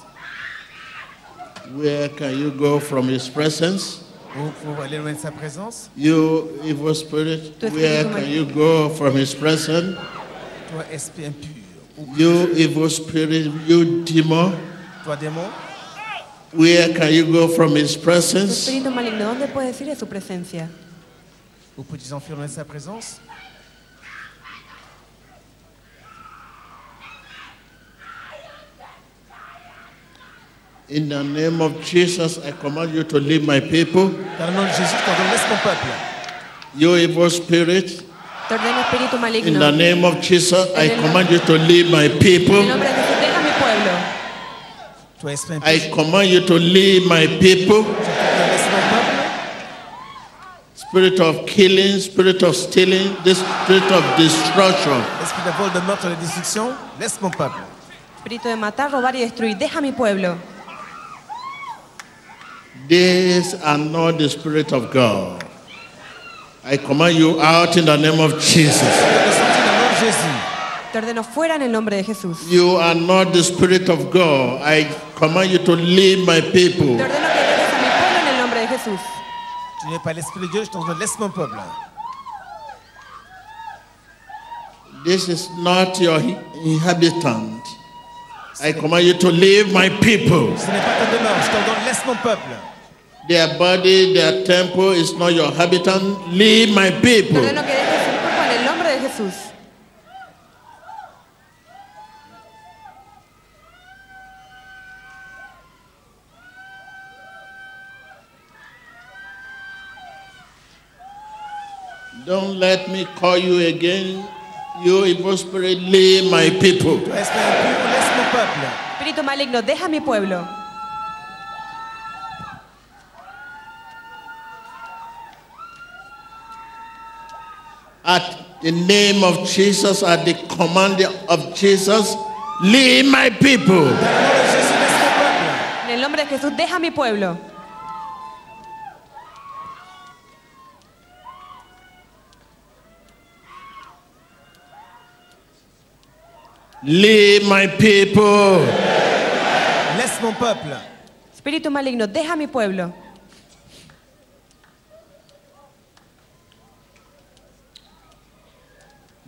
Where can you go from his presence? Vous pouvez aller loin de sa présence. You evil spirit, where can you go from his presence? Toi, esprit impur. You evil spirit, you demon, Toi, démon. where can you go from his presence? espíritu maligno, ¿dónde puedes ir de su presencia? Vous pouvez enfuir loin de sa présence. In the name of Jesus, I command you to leave my people. Dans le nom de Jésus, je mon peuple. You evil spirit, Te ordeno espíritu in the name of Jesus, I command you to leave my people. el nombre de Jesús, deja mi pueblo. Toi, esprit impur, I command you to leave my people. je t'ordonne, laisse mon peuple. Spirit of killing, spirit of stealing, this spirit of destruction. Esprit de vol, de meurtre, de destruction, laisse mon peuple. Espíritu de matar, robar y destruir, deja mi pueblo. These are not the spirit of God. I command you out in the name of Jesus. Te sortis dans le nom de Jésus. Te ordeno fuera en el nombre de Jesús. You are not the spirit of God. I command you to leave my people. Te ordeno que dejes a mi pueblo en el nombre de Jesús. Tu n'es pas l'esprit de Dieu, je t'ordonne, laisse mon peuple. This is not your inhabitant. I command you to leave my people. Ce n'est pas ta demeure, je t'ordonne, laisse mon peuple. Their body, their temple is not your habitant. Leave my people. ordeno que dejes mi cuerpo en el nombre de Jesús. Don't let me call you again. You evil spirit, leave my people. Peuple. Espíritu maligno, deja mi pueblo. At the name of Jesus, at the command of Jesus, leave my people. En el nombre de Jesús, deja mi pueblo. Leave my people. Laisse mon peuple. Espíritu maligno, deja mi pueblo.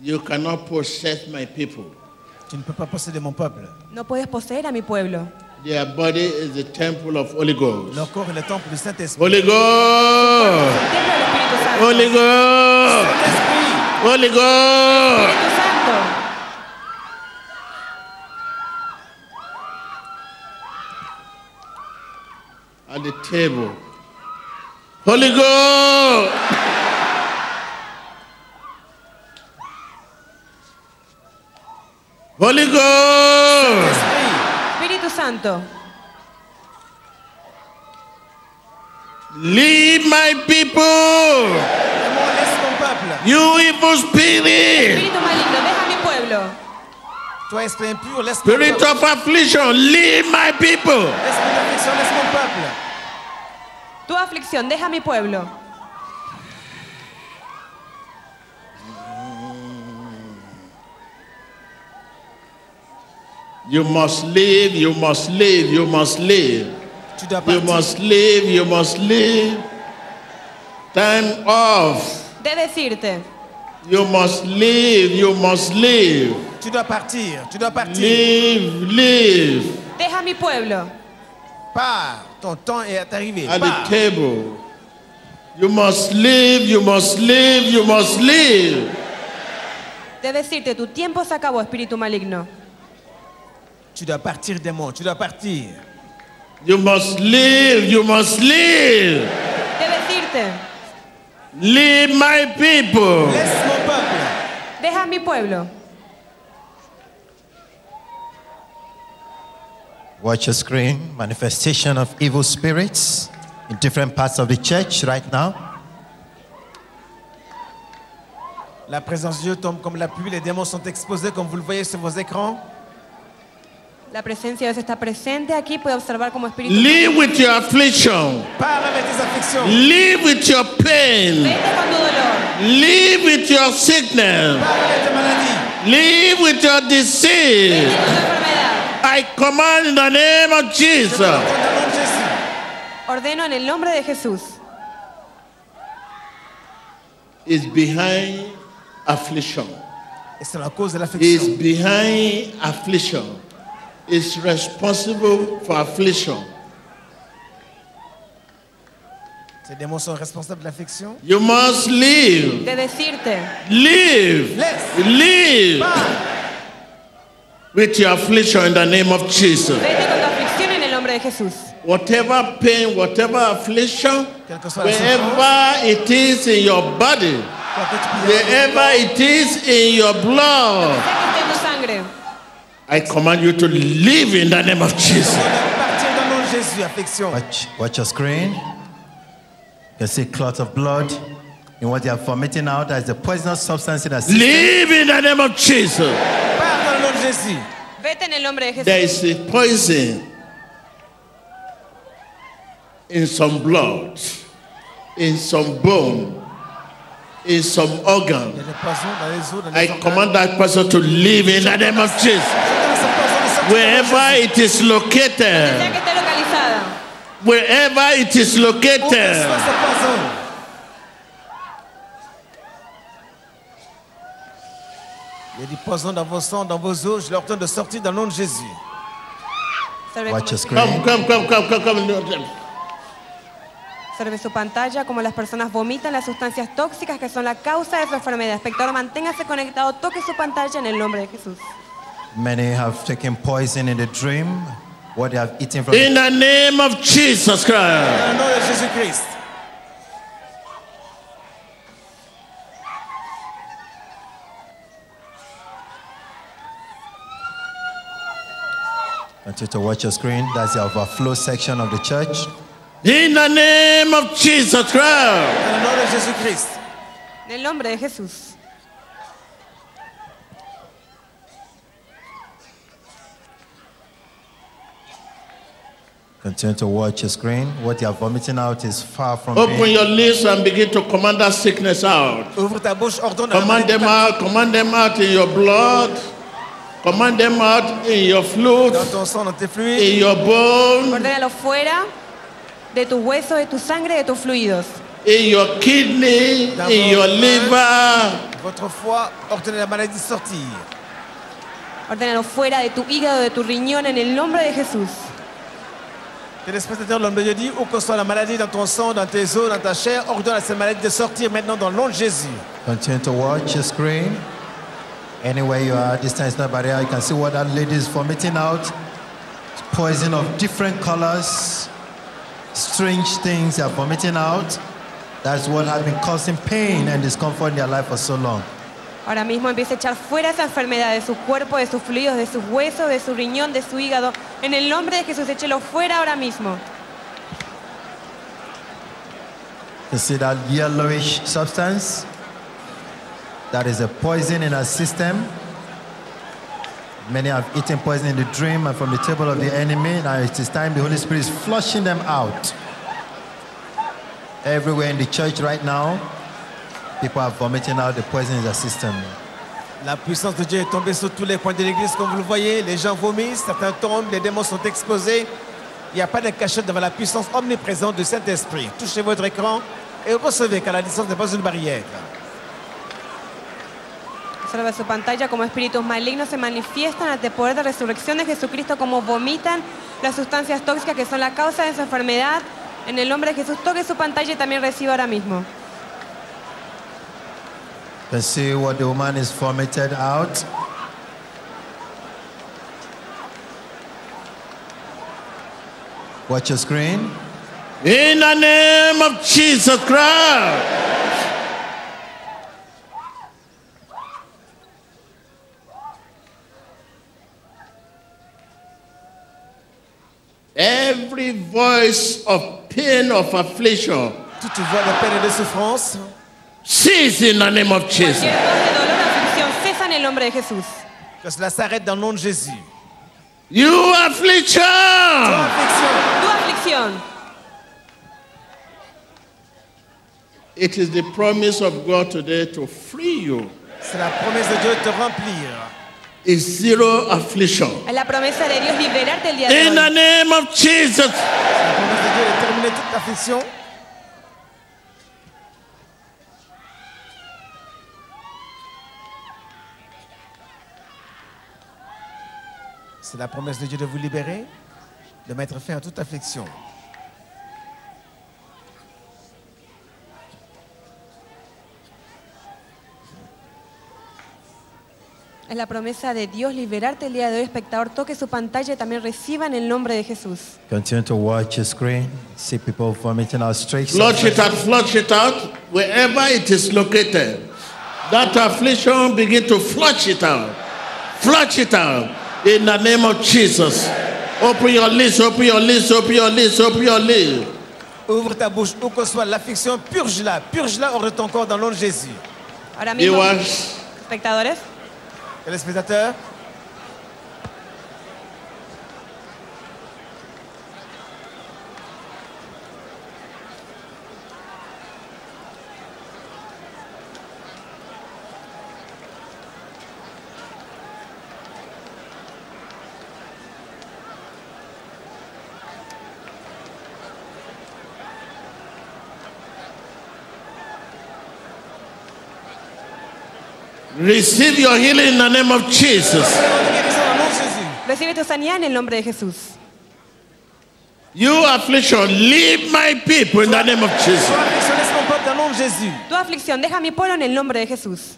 You cannot possess my people. Tu ne peux pas posséder mon peuple. No puedes poseer a mi pueblo. Their body is the temple of Holy Ghost. Leur corps est le temple du Saint-Esprit. Holy Ghost. Espíritu Santo. Holy Ghost. Saint-Esprit. Holy Ghost. At the table. Holy Ghost. Holy Ghost. Esprit. Espíritu Santo. Leave my people. Démon, laisse mon peuple. You evil spirit. Espíritu maligno, deja mi pueblo. Toi, esprit impur, laisse Spirit of affliction, leave my people. Esprit d'affliction, laisse mon peuple. Tu aflicción, deja mi pueblo. You must live, you must live, you must live. You must live, you must live. Time off. De decirte, You must live, you must live. Tu dois partir. Tu dois partir. Live, live. deja mi pueblo. Pars. Ton temps est arrivé. At the table. You must live, you must live, you must live. De decirte, tu tiempo se acabó, espíritu maligno. Tu dois partir, démon. Tu dois partir. You must live, you must live. De decirte, Leave my people. Laisse mon peuple. deja mi pueblo. Watch your screen. Manifestation of evil spirits in different parts of the church right now. La présence de Dieu tombe comme la pluie. Les démons sont exposés comme vous le voyez sur vos écrans. La presencia de Dios está presente aquí. Puede observar como espíritu. Live with your affliction. Pars avec tes afflictions. Live with your pain. Vete con tu dolor. Live with your sickness. Pars avec tes maladies. Live with your disease. Vete con tu enfermedad. I command in the name of Jesus. Ordeno en el nombre de Jesús. Is behind affliction. C'est la cause de Is l'affliction. behind affliction. Is responsible for affliction. Ces démons sont responsables de l'affliction. You must live. De decirte, Live. Live Pars. With your affliction in the name of Jesus. vete con tu aflicción en el nombre de Jesús. Whatever pain, whatever affliction, Quelle que soit la souffrance, wherever it is in your body, quoi que tu puisses wherever it is in your blood, Sé que esté en tu sangre. I command you to live in the name of Jesus. partir dans le nom de Jésus. Affliction. Watch, watch your screen. You see clots of blood in what they are vomiting out. That is the poisonous substance in the system. Live in the name of Jesus. Pars dans le nom de Jésus. Vete en el nombre de Jesús. There is a poison in some blood, in some bone, in some organ. a des poisons dans les os, dans I command that person to live in the name of Jesus. Dans ce poison de sortir Wherever it is located, que esté localizada. wherever it is Où que soit located, Il y a du poison dans vos sangs, dans vos os. Je leur donne de sortir dans le nom de Jésus. Watch your screen. come, come, come, come, come, come. observe su pantalla como las personas vomitan las sustancias tóxicas que son la causa de su enfermedad. Espectador, manténgase conectado, toque su pantalla en el nombre de Jesús. Many have taken poison in the dream. What they have eaten from In the name of Jesus Christ. Dans le nom de. Continue to watch your screen. That's the overflow section of the church. In the name of Jesus Christ. Dans le nom de Jésus-Christ. En el nombre de Jesús. Continue to watch your screen. What you are vomiting out is far from Open being your lips and begin to command that sickness out. Ouvre ta bouche, ordonne à la Command maladie them out. Command them out in your blood. Command them out in your fluid, dans ton sang, dans tes fluides. in your bone, Ordénalo fuera de tus huesos, de tu sangre, de tus fluidos. in your kidney, in your liver. Votre foie, ordonnez la maladie de sortir. Ordénalo fuera de tu hígado, de tu riñón, en el nombre de Jesús. Téléspectateur, l'homme de Dieu dit, où que soit la maladie dans ton sang, dans tes os, dans ta chair, ordonne à cette maladie de sortir maintenant dans le nom de Jésus. Continue to watch your screen. Anywhere you are, this time is not barrier. You can see what that lady is vomiting out. Poison of different colors, strange things they are vomiting out. That's what has been causing pain and discomfort in their life for so long. Ahora mismo empieza a echar fuera esa enfermedad de su cuerpo, de sus fluidos, de sus huesos, de su riñón, de su hígado. En el nombre de Jesús, échelo fuera ahora mismo. You see that yellowish substance? That is a poison in our system. Many have eaten poison in the dream and from the table of the enemy. Now it is time the Holy Spirit is flushing them out. Everywhere in the church right now, people are vomiting out the poison in their system. La puissance de Dieu est tombée sur tous les coins de l'église, comme vous le voyez. Les gens vomissent, certains tombent, les démons sont exposés. Il n'y a pas de cachette devant la puissance omniprésente du Saint-Esprit. Touchez votre écran et recevez car la distance n'est pas une barrière. Observa su pantalla como espíritus malignos se manifiestan ante el poder de resurrección de Jesucristo, como vomitan las sustancias tóxicas que son la causa de su enfermedad. En el nombre de Jesús, toque su pantalla y también reciba ahora mismo. Can see what the woman is vomited out. Watch your screen. In the name of Jesus Christ. Every voice of pain, of affliction, Toute voix de peine et de souffrance, cease in the name of Jesus. Cualquier voz de dolor o aflicción cesa en el nombre de Jesús. que cela s'arrête dans le nom de Jésus. You affliction, Tu aflicción. it is the promise of God today to free you. C'est la promesse de Dieu de te remplir. Is zero affliction. La promesa de Dios liberarte el día de In the hoy. name of Jesus. La promesse de Dieu est de terminer toute affliction. C'est la promesse de Dieu de vous libérer, de mettre fin à toute affliction. Es la promesa de Dios liberarte el día de hoy, espectador. Toque su pantalla y también reciba en el nombre de Jesús. Continue to watch your screen. See people vomiting out straight. Flush it out, flush it out, wherever it is located. That affliction, begin to flush it out. Flush it out in the name of Jesus. Open your lips, open your lips, open your lips, open your lips. Ouvre ta bouche, où que soit l'affliction, purge-la, purge-la hors de ton corps dans le nom de Jésus. Ahora mismo, espectadores, Téléspectateurs, receive your healing in the name of Jesus. demande guérison dans le nom de Jésus. recibe tu sanidad en el nombre de Jesús. You affliction, leave my people in the name of Jesus. Toi, affliction, laisse mon peuple dans le nom de Jésus. Tu aflicción, deja mi pueblo en el nombre de Jesús.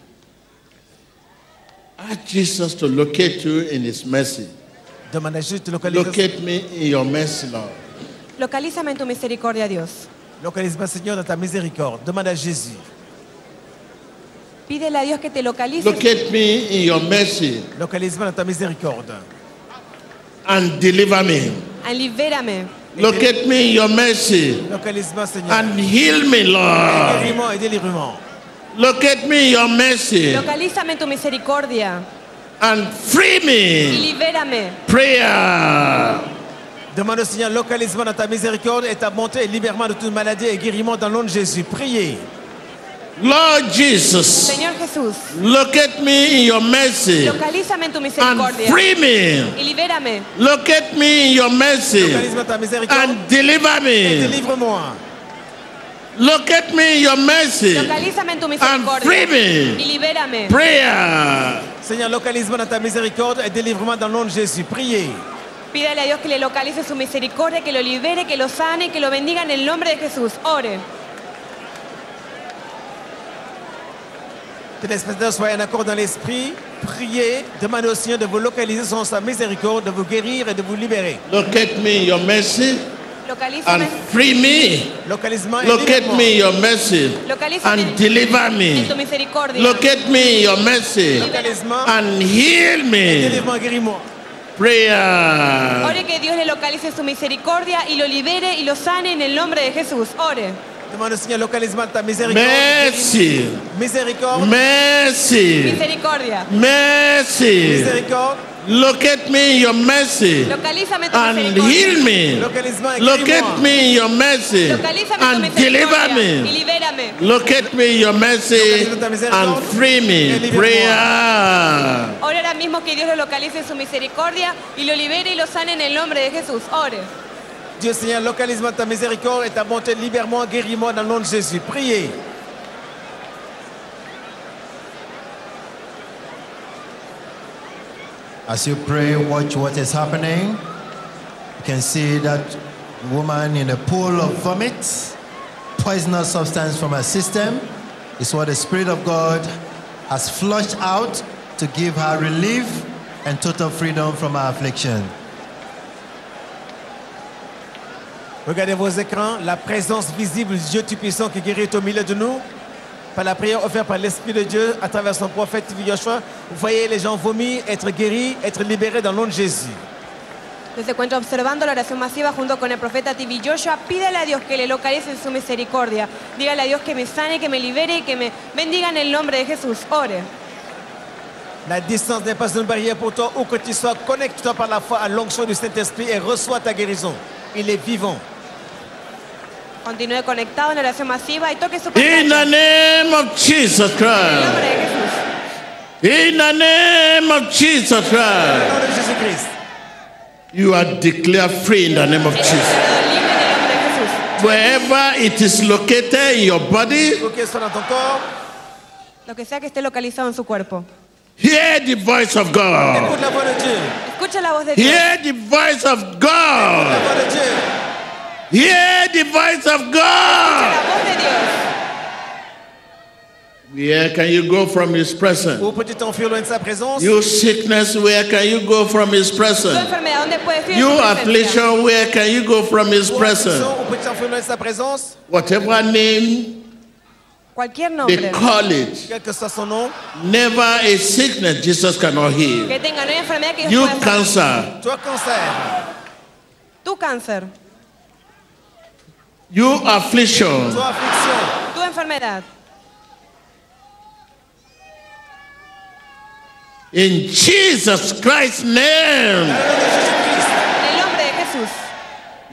Ask Jesus to locate you in His mercy. Demande à Jésus de te localiser. Locate me in your mercy, Lord. Localízame en tu misericordia, Dios. Localise-moi, Seigneur, dans ta miséricorde. Demande à Jésus. Pídele a Dios que te localice Locate me in your mercy Localise-moi dans ta miséricorde. and deliver me. Ah, libérame. Locate me in your mercy Localise-moi, Seigneur. and heal me, Lord. Et délivrement. Locate me in your mercy Localízame en tu misericordia and free y me. libérame. Prayer. Demande au Seigneur, localise-moi dans ta miséricorde et ta bonté et libère-moi de toute maladie et guériment dans le nom de Jésus. Priez. Lord Jesus, Señor Jesús, locate me in your mercy localízame en tu and free me. y libérame. Locate me in your mercy Localise-moi ta miséricorde and deliver et me. délivre-moi. Locate me in your mercy Localízame en tu and misericordia free me. y libérame. Prayer. Seigneur, localise-moi dans ta miséricorde et délivre-moi dans le nom de Jésus. Priez. Pídale a Dios que le localice su misericordia, que lo libere, que lo sane, que lo bendiga en el nombre de Jesús. Ore. Téléspectateurs, soyez en accord dans l'esprit. Priez. Demandez au Seigneur de vous localiser selon sa miséricorde, de vous guérir et de vous libérer. Locate me your mercy and Localízame, free me. Locate me in your mercy and deliver en me. Locate me your mercy and heal me. Prayer. Ore que Dios le localice su misericordia y lo libere y lo sane en el nombre de Jesús. Ore. Demande au Seigneur, ta miséricorde. Mercy. Miséricorde. Mercy. Misericordia. Mercy. Miséricorde. Locate me in your mercy and heal me. Locate guéris-moi. me in your mercy and deliver me. libérame. Locate me in your mercy and free me. Prayer. Ore ahora mismo que Dios lo localice en su misericordia y lo libere y lo sane en el nombre de Jesús. Ore. Dieu Seigneur, localise-moi ta miséricorde et ta bonté, libère-moi, guéris-moi dans le nom de Jésus. Priez. As you pray, watch what is happening. You can see that woman in a pool of vomit, poisonous substance from her system. Is what the Spirit of God has flushed out to give her relief and total freedom from her affliction. Regardez vos écrans, la présence visible du Dieu Tout-Puissant qui guérit au milieu de nous. Par la prière offerte par l'Esprit de Dieu à travers son prophète Joshua, vous voyez les gens vomir, être guéris, être libérés dans le nom de Jésus. Usted se encuentra observando la oración masiva junto con el profeta TV Joshua. Pídele a Dios que le localice en su misericordia. Dígale a Dios que me sane, que me libere y que me bendiga en el nombre de Jesús. Ore. La distance n'est pas une barrière pour toi, où que tu sois, connecte-toi par la foi à l'onction du Saint-Esprit et reçois ta guérison. Il est vivant. Continúe conectado en la oración masiva y toque su In the name of Jesus En el Christ. nombre de Jesús. In the name of Jesus Christ. You are declared free in the name of Jesus. Declarado libre en el nombre de Jesús. Wherever it is located in your body, Lo que sea que esté localizado en su cuerpo. hear the voice of God. Escucha la voz de Dios. Hear the voice of La God. Voix de Hear the voice of God. voz de Dios. Where can you go from His presence? Où peux-tu t'enfuir loin de sa présence You sickness, where can you go from His presence? enfermedad, ¿dónde puedes ir? en You affliction, where can you go from His presence? Où peux-tu t'enfuir loin de sa présence Whatever name Cualquier they call it, Quel que soit son nom, never a sickness Jesus cannot heal. Que tenga, no enfermedad que You cancer, toi cancer, Tu cáncer. You affliction, toi affliction, Tu enfermedad. in Jesus Christ's name, el nombre de Jesús.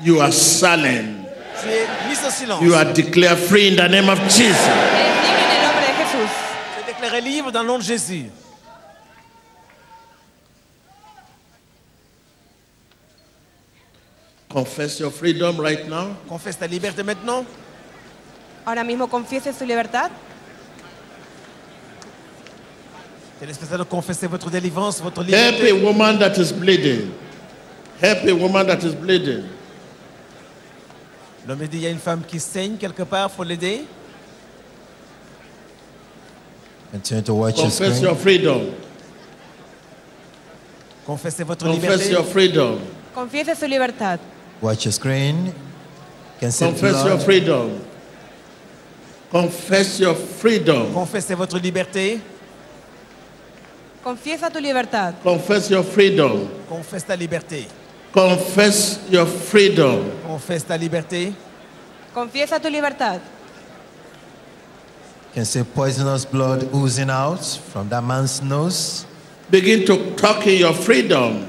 you are silent. tu es mis en silence. You are declared free in the name of Jesus. Eres libre en el nombre de Jesús. Tu es déclaré libre dans le nom de Jésus. Confess your freedom right now. Confesse ta liberté maintenant. Ahora mismo confiese su libertad. C'est espèce de confesser votre délivrance, votre Help liberté. a woman that is bleeding. Help a woman that is bleeding. L'homme dit il y a une femme qui saigne quelque part, faut l'aider. Continue to watch your Confess screen. your freedom. Confessez votre Confess liberté. your freedom. Confiese su libertad. Watch your screen. You can Confess your freedom. Confess your freedom. Confessez votre liberté. Confiesa tu libertad. Confess your freedom. Confesse ta liberté. Confess your freedom. Confesse ta liberté. Confiesa tu libertad. Can see poisonous blood oozing out from that man's nose. Begin to talk in your freedom.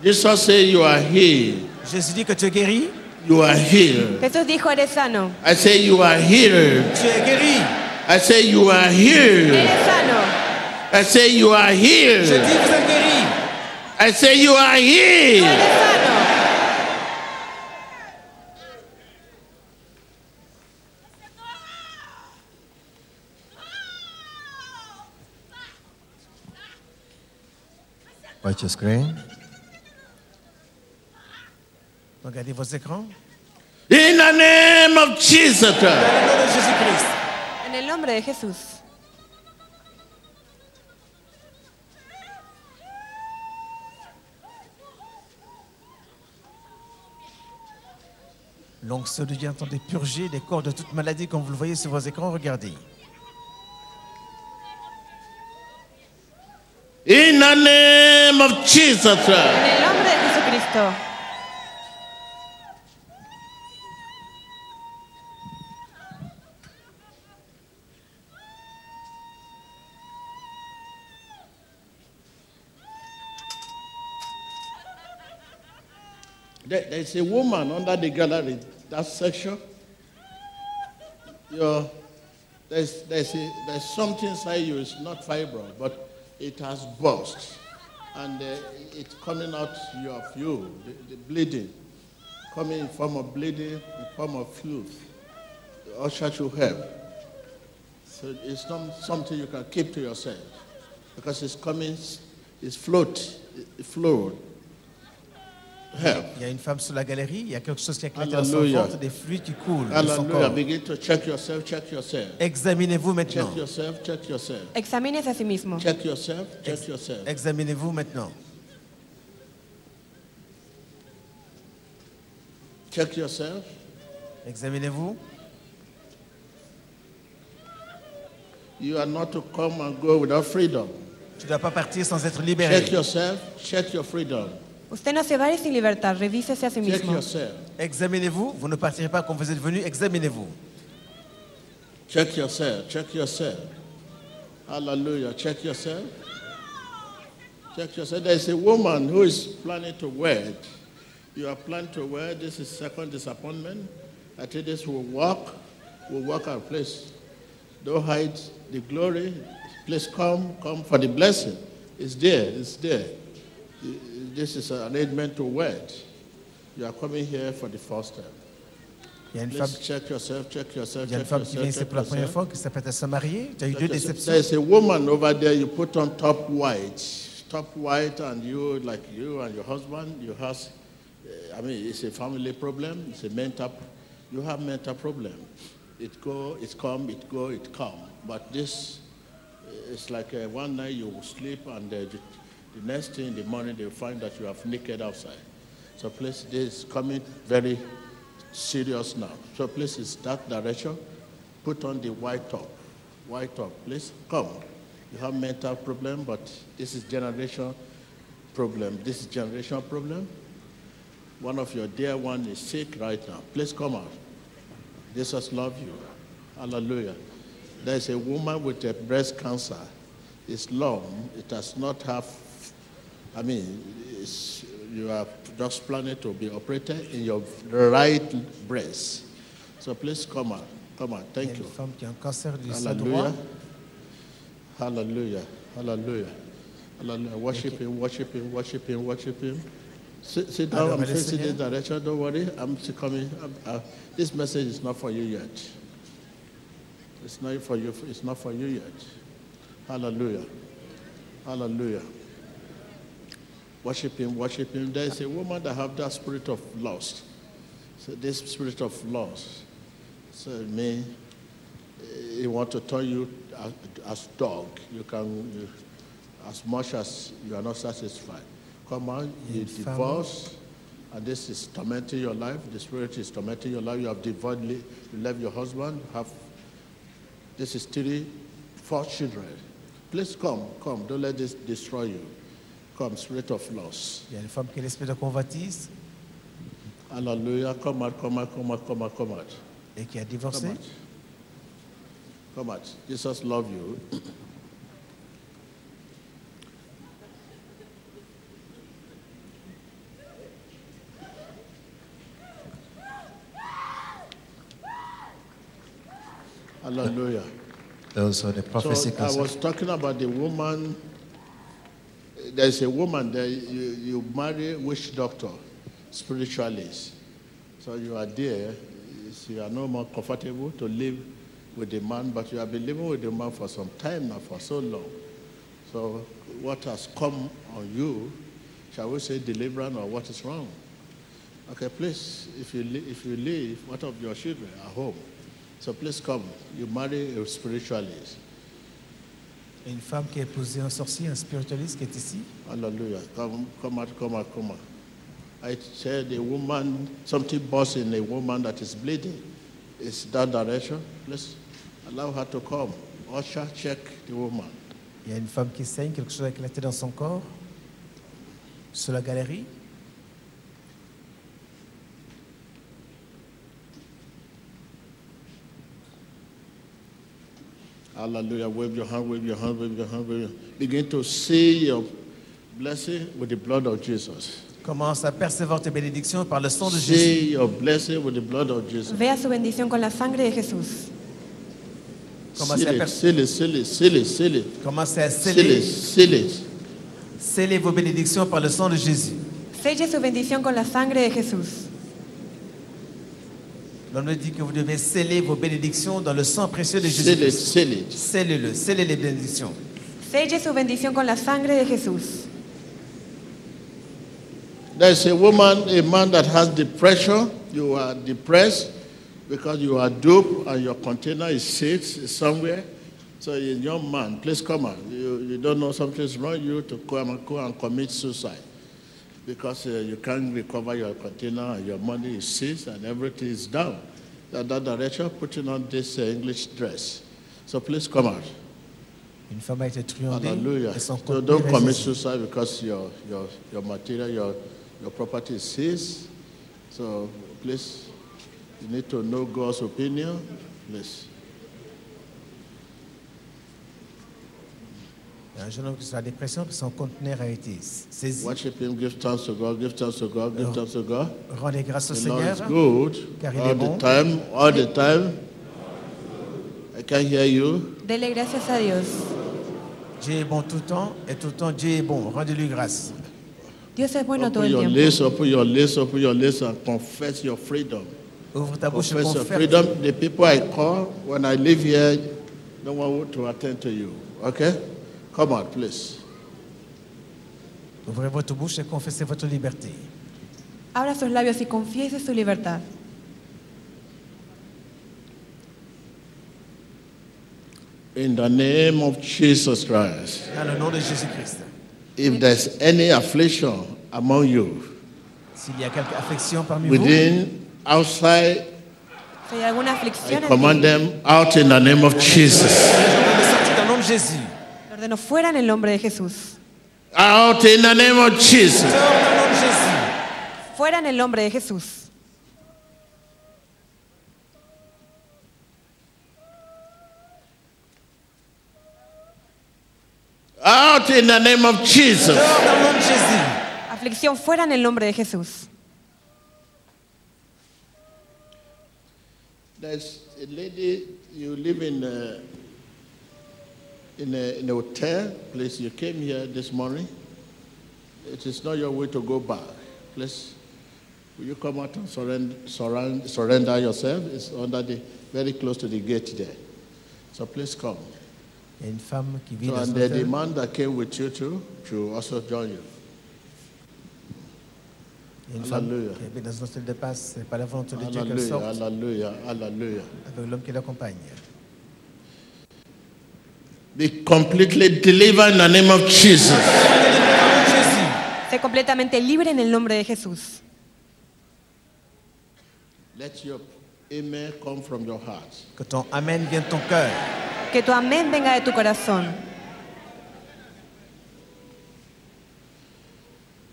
Jesus said you are healed. Jésus dit que tu es guéri. You are healed. Jesús dijo, eres sano. I say you are healed. Tu es guéri. I say you are healed. Eres sano. I say you are Je healed. dis vous êtes guéri. I say you are healed. Eres sano. Watch your screen. Regardez vos écrans. In the name of Jesus. En el nombre de Jesús. L'onction de Dieu entendez purger les corps de toute maladie comme vous le voyez sur vos écrans. Regardez. In the name of Jesus En Christ. el nombre de Jesucristo. There's a woman under the gallery, that section. Your, there's, there's, a, there's something inside you, it's not fibroid, but it has burst. And uh, it's coming out of you, the, the bleeding, coming in form of bleeding, in form of fluid. The usher should help. So it's not something you can keep to yourself because it's coming, it's float, it flowed. Help. Il y a une femme sur la galerie, il y a quelque chose qui a éclaté dans son ventre, des fluides qui coulent de son Hallelujah. corps. Begin to check yourself, check yourself. Examinez-vous maintenant. Check yourself, check yourself. Examínese a sí mismo. Check yourself, check yourself. Examinez-vous maintenant. Check yourself. Examinez-vous. You are not to come and go without freedom. Tu ne dois pas partir sans être libéré. Check yourself, check your freedom. Usted no se va a ir sin libertad, revísese a sí Check mismo. yourself. Examinez-vous. Vous ne partirez pas comme vous êtes venu. Examinez-vous. Check yourself, check yourself. Hallelujah. Check yourself. Check yourself. There's a woman who is planning to wed. You are planning to wed. This is second disappointment. I think this will work. Will work out. Please don't hide the glory. Please come, come for the blessing. It's there. It's there. This is an arrangement to wed. You are coming here for the first time. Il y a une Please femme, check yourself, check yourself, il y a une check femme qui vient yourself, ici check pour la première yourself. fois, qui s'apprête à se marier. Tu as eu deux déceptions. There's a woman over there you put on top white, top white, and you, like you and your husband, you have, uh, I mean, it's a family problem, it's a mental, you have mental problem. It go, it come, it go, it come. But this, uh, it's like uh, one night you sleep and uh, the, next thing in the morning they find that you have naked outside. So please, this is coming very serious now. So please, it's that direction. Put on the white top. White top, please come. You have mental problem, but this is generation problem. This is generation problem. One of your dear one is sick right now. Please come out. Jesus love you. Hallelujah. There's a woman with a breast cancer. It's long. It does not have. I mean, it's, you are just planning to be operated in your right breast. So please come on. Come out. Il y a Thank you. femme qui a un cancer du sein droit. Hallelujah. Hallelujah. Hallelujah. Hallelujah. Worship him, worship him, worship him, worship him. Sit, sit down. I'm facing this direction. Don't worry. I'm still coming. I'm- uh, this message is not for you yet. It's not for you. It's not for you yet. Hallelujah. Hallelujah. Worship him, worship him. There is a woman that have that spirit of lust. So this spirit of lust. So it may he want to turn you as, as dog. You can, you, as much as you are not satisfied. Come on, you divorce, and this is tormenting your life. The spirit is tormenting your life. You have divorced, you left your husband. Have this is three, four children. Please come, come. Don't let this destroy you. Come, spirit of loss. Il y a une femme qui a l'esprit de convoitise Hallelujah. Come out, come out, come out, come out, come out. et qui a divorcé. Come out. Come out. Jesus love you. Hallelujah. Those are the prophecy So I was talking about the woman. There's a woman there. You, you marry witch doctor, spiritualist. So you are there. You are no more comfortable to live with the man, but you have been living with the man for some time now, for so long. So what has come on you? Shall we say deliverance or what is wrong? Okay, please, if you if you leave, what of your children at home? So please come. You marry a spiritualist. Une femme qui a épousé un sorcier, un spiritualiste qui est ici. Hallelujah. Come, come out, come out, come out. I said a woman, something burst in a woman that is bleeding. It's that direction. Please allow her to come. Usher, check the woman. Il y a une femme qui saigne, quelque chose a éclaté dans son corps. Sur la galerie. Hallelujah. Wave your hand, wave your hand, wave your hand, wave your Begin to see your blessing with the blood of Jesus. Commence à percevoir tes bénédictions par le sang de Jésus. See your blessing with the blood of Jesus. Vea su bendición con la sangre de Jesús. Commencez à, per- it. commencez à Seal sceller, it. sceller vos bénédictions par le sang de Jésus. Selle su bendición con la sangre de Jesús. L'homme nous dit que vous devez sceller vos bénédictions dans le sang précieux de Jésus. seal it. Scellez-le, scellez les bénédictions. Selle su bendición con la sangre de Jesús. There's a woman, a man that has depression. You are depressed because you are duped and your container is seized somewhere. So a young man, please come out. You, you don't know something's wrong, you to come and, go and commit suicide because uh, you can't recover your container and your money is seized and everything is down. That, that direction, putting on this uh, English dress. So please come out. Une femme a été truandée Hallelujah. So don't commit suicide because your, your, your material, your, your property is seized. So please, you need to know God's opinion. Please. Un jeune homme qui est sur la dépression, son conteneur a été saisi. Worship Him, give thanks to God, give thanks to God, give thanks to God. Rendez grâce au The Lord Seigneur, is good car il all est the bon. time, all the time. I can hear you. Dele gracias a Dios. Dieu est bon tout le temps, et tout le temps Dieu est bon. Rendez-lui grâce. Dios es bueno todo Open el your tiempo. lips, open your lips, open your lips, and confess your freedom. Ouvre ta bouche et Confess your confère. freedom. The people I call when I leave here, no one want to attend to you. Okay? Come on, please. Ouvrez votre bouche et confessez votre liberté. Abra sus labios y confiese su libertad. In the name of Jesus Christ, Dans le nom de Jésus-Christ. if there's any affliction among you, S'il y a quelque affection parmi vous, within, outside, Si hay alguna I aflicción en command them out in the name of Jesus. dans le nom de Jésus. Ordeno fuera en el nombre de Jesús. Out in the name of Jesus. Fuera en el nombre de Jesús. Out in the name of Jesus. Aflicción fuera en el nombre de Jesús. There's a lady, you live in a, in a, in a hotel place. You came here this morning. It is not your way to go back. Please, will you come out and surrender, surrender, surrender yourself? It's under the, very close to the gate there. So please come. Il y a une femme qui vit So, dans and the, man that came with you too, should also join you. Il y a une femme Hallelujah. qui habite dans un hôtel de passe. Ce pas la volonté de Dieu qu'elle Hallelujah, sorte hallelujah, hallelujah. avec l'homme qui l'accompagne. Be completely delivered in the name of Jesus. Sé completamente libre en el nombre de Jesús. Let your amen come from your heart. Que ton Amen vienne de ton cœur. Que tu amén venga de tu corazón.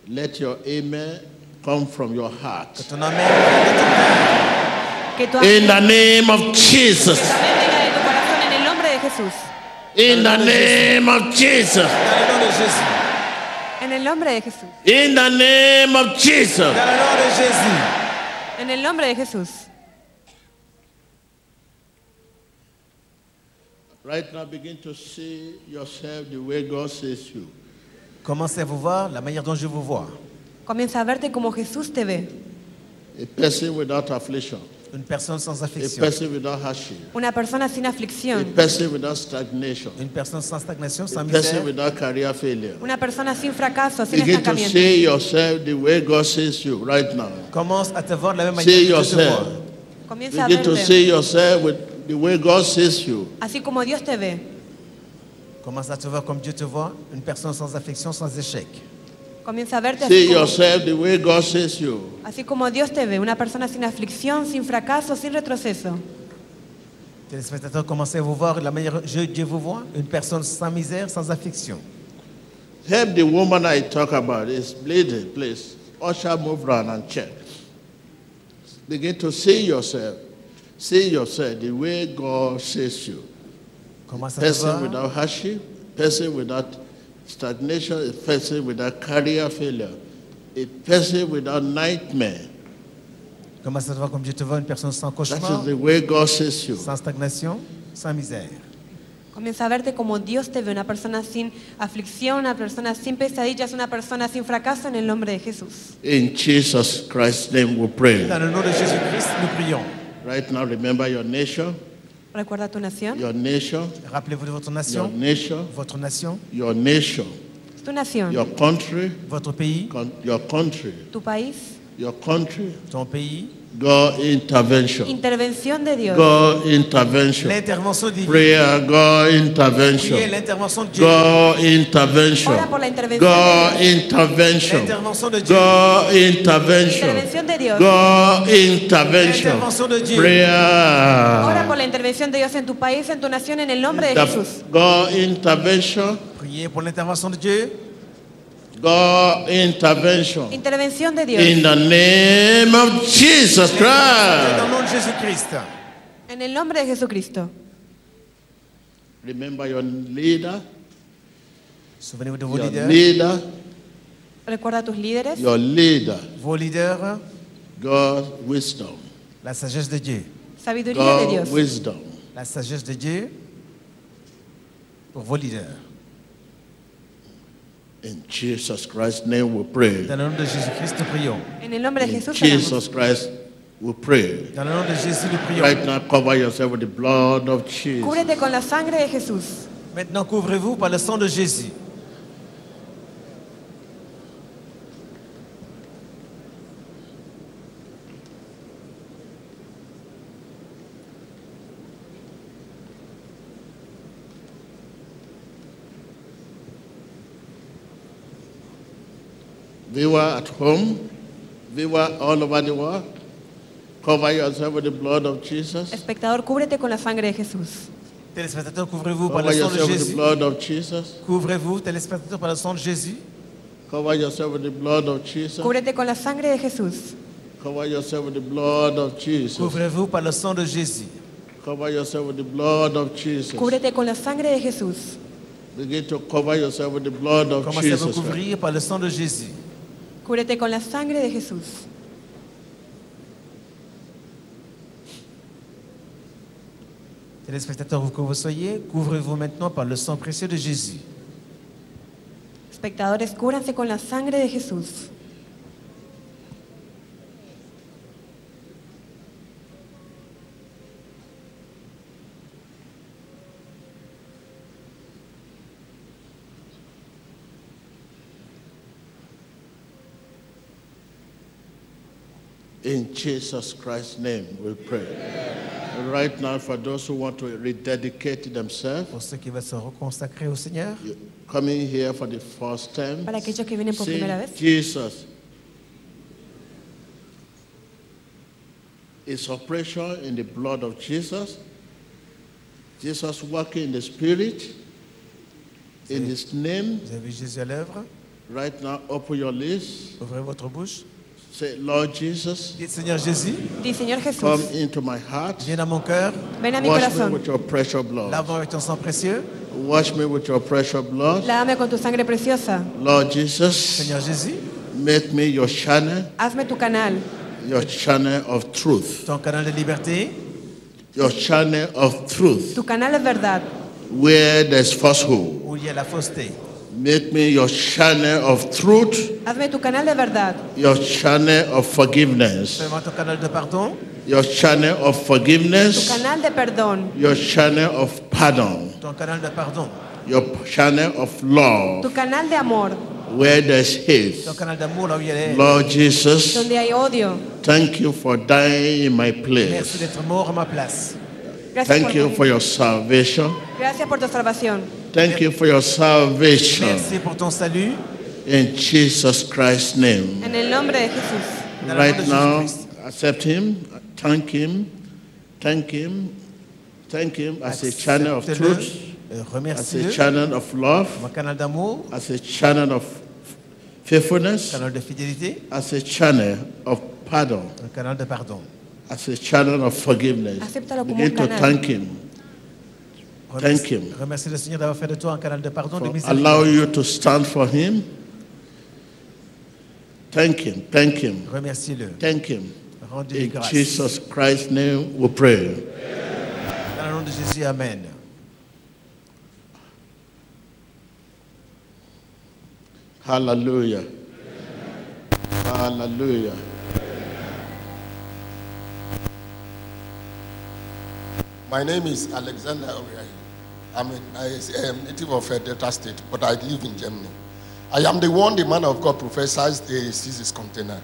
Let your amen come from your heart. Que ton Amen vienne de ton cœur. Que tu In amén, the name of Jesus. amén venga de tu corazón en el nombre de Jesús. In the name of Jesus. Dans le nom de Jésus. En el nombre de Jesús. In the name of Jesus. Dans le nom de Jésus. En el nombre de Jesús. Right now, begin to see yourself the way God sees you. Commencez à vous voir la manière dont je vous vois. Comienza a verte como Jesús te ve. A person without affliction, Une personne sans a affection. person without hardship, Una persona sin a aflicción. person without stagnation, Une personne sans stagnation, sans a person misère. without career failure. Una persona sin fracaso, sin Begin to estancamiento. see yourself the way God sees you right now. Commence à te voir de la même manière See que Dieu te yourself. voit. Comienza a Begin to verte see yourself with the way God sees you. así como Dios te ve. Commence à te voir comme Dieu te voit. Une personne sans affection, sans échec. Comienza a verte See así como, yourself the way God sees you. así como Dios te ve. Una persona sin aflicción, sin fracaso, sin retroceso. Téléspectateurs, commencez à vous voir de la manière dont Dieu vous voit. Une personne sans misère, sans affliction. Help the woman I talk about is bleeding, please. Usher, move around and check. Begin to see yourself. See yourself the way God sees you. À Person voir. without hardship, person without stagnation, a person without career failure, a person without nightmare. À te voir comme Dieu te voit, une personne sans That cauchemar, is the way God sees you. sans stagnation, sans misère. Comienza a verte como Dios te ve, una persona sin aflicción, una persona sin pesadillas, una persona sin fracaso en el nombre de Jesús. In Jesus Christ's name we pray. Dans le nom de Jésus-Christ, nous prions. Right now, remember your nation, Nación. your nation, Rappelez-vous de votre your nation, nation, votre nation, your nation, Es tu nación, your country, votre pays, con- your country, tu país. your country. ton pays. God intervention. Intervención de Dios. God intervention. L'intervention divine. Prayer, God Priez intervention. l'intervention de Dieu. God intervention. Ora por la intervención God de Dios. intervention. L'intervention de Dieu. God intervention. Intervención de Dios. God intervention. L'intervention de Dieu. Ora por la intervención de Dios en tu país, en tu nación, en el nombre de Jesús. God intervention. Priez pour l'intervention de Dieu. God intervention. Intervención de Dios. In the name of Jesus Christ. de. En el nombre de Jesucristo. Remember your leader, Souvenez-vous de vos your leaders. leader, Recuerda a tus líderes. your leader. Vos leaders, God's wisdom. la sagesse de Dieu. Sabiduría de God Dios. wisdom. La sagesse de Dieu pour vos leaders. In Jesus Christ's name we pray. Dans le nom de Jésus-Christ, nous prions. En el nombre de In Jesús. Jesus Christ we pray. Dans le nom de Jésus, nous prions. Right now, cover yourself with the blood of Jesus. Cúbrete con la sangre de Jesús. Maintenant, couvrez-vous par le sang de Jésus. Viewer at home, viewer all over the world, cover yourself with the blood of Jesus. Espectador, cúbrete con la sangre de Jesús. Téléspectateurs, couvrez-vous par Cover le sang de yourself with the Jésus. blood of Jesus. Couvrez-vous, téléspectateurs, par le sang de Jésus. Cover yourself with the blood of Jesus. Cúbrete con la sangre de Jesús. Cover yourself with the blood of Jesus. Couvrez-vous par le sang de Jésus. Cover yourself with the blood of Jesus. Cúbrete con la sangre de Jesús. Begin to cover yourself with the blood of Commencez à vous Jesus. couvrir par le sang de Jésus. Cúbrete con la sangre de Jesús. Téléspectateurs, où que vous soyez, couvrez-vous maintenant par le sang précieux de Jésus. Espectadores, cúbranse con la sangre de Jesús. In Jesus Christ's name we pray. And Right now, for those who want to rededicate themselves, Pour ceux qui veulent se reconsacrer au Seigneur, coming here for the first time, Para aquellos que vienen por say, primera vez. Jesus, is operation in the blood of Jesus. Jesus working in the spirit. In his name, vous avez Jésus à l'œuvre. right now, open your lips. Ouvrez votre bouche. Say, Lord Jesus, Dites Seigneur Jésus, Di, Señor Jesús, come into my heart. viens dans mon cœur. ven a mi Wash me corazón. with your precious blood. Lave-moi avec ton sang précieux. Wash me with your precious blood. Lávame con tu sangre preciosa. Lord Jesus, Seigneur Jésus, make me your channel, Hazme tu canal, your channel of truth, ton canal de liberté, your channel of truth, tu canal es verdad. where there's falsehood. où il y a la fausseté. Make me your channel of truth, Hazme tu canal de verdad, your channel of forgiveness, Fais-moi ton canal de pardon, your channel of tu forgiveness, canal de perdón, your channel of pardon, ton canal de pardon, your channel of love, tu canal de amor, where there's hate. ton canal d'amour là où il y a les... Lord Jesus, donde hay odio. thank you for dying in my Merci place. d'être mort à ma place. Gracias Thank por, you tu, for your salvation. gracias por tu salvación. Thank you for your salvation. Merci pour ton salut. In Jesus Christ's name. En el nombre de Jesús. Dans Right now, accept Him, thank Him, thank Him, thank Him as a channel of truth, euh, as a channel of love, canal d'amour, as a channel of faithfulness, canal de fidélité, as a channel of pardon, un canal de pardon. as a channel of forgiveness. Acéptalo como Begin to thank Him. Thank him. remercie le Seigneur d'avoir fait de toi un canal de pardon, de for allow miséricorde. you to stand for Him. Thank him. Thank him. Remercie-le. Thank him. Rendez-lui In grâce. Jesus Christ's name we pray. Dans le nom de Jésus, Amen. Hallelujah. Hallelujah. My name is Alexander Oriahi. I'm a, I am a native of uh, Delta State, but I live in Germany. I am the one the man of God prophesies the seizes container.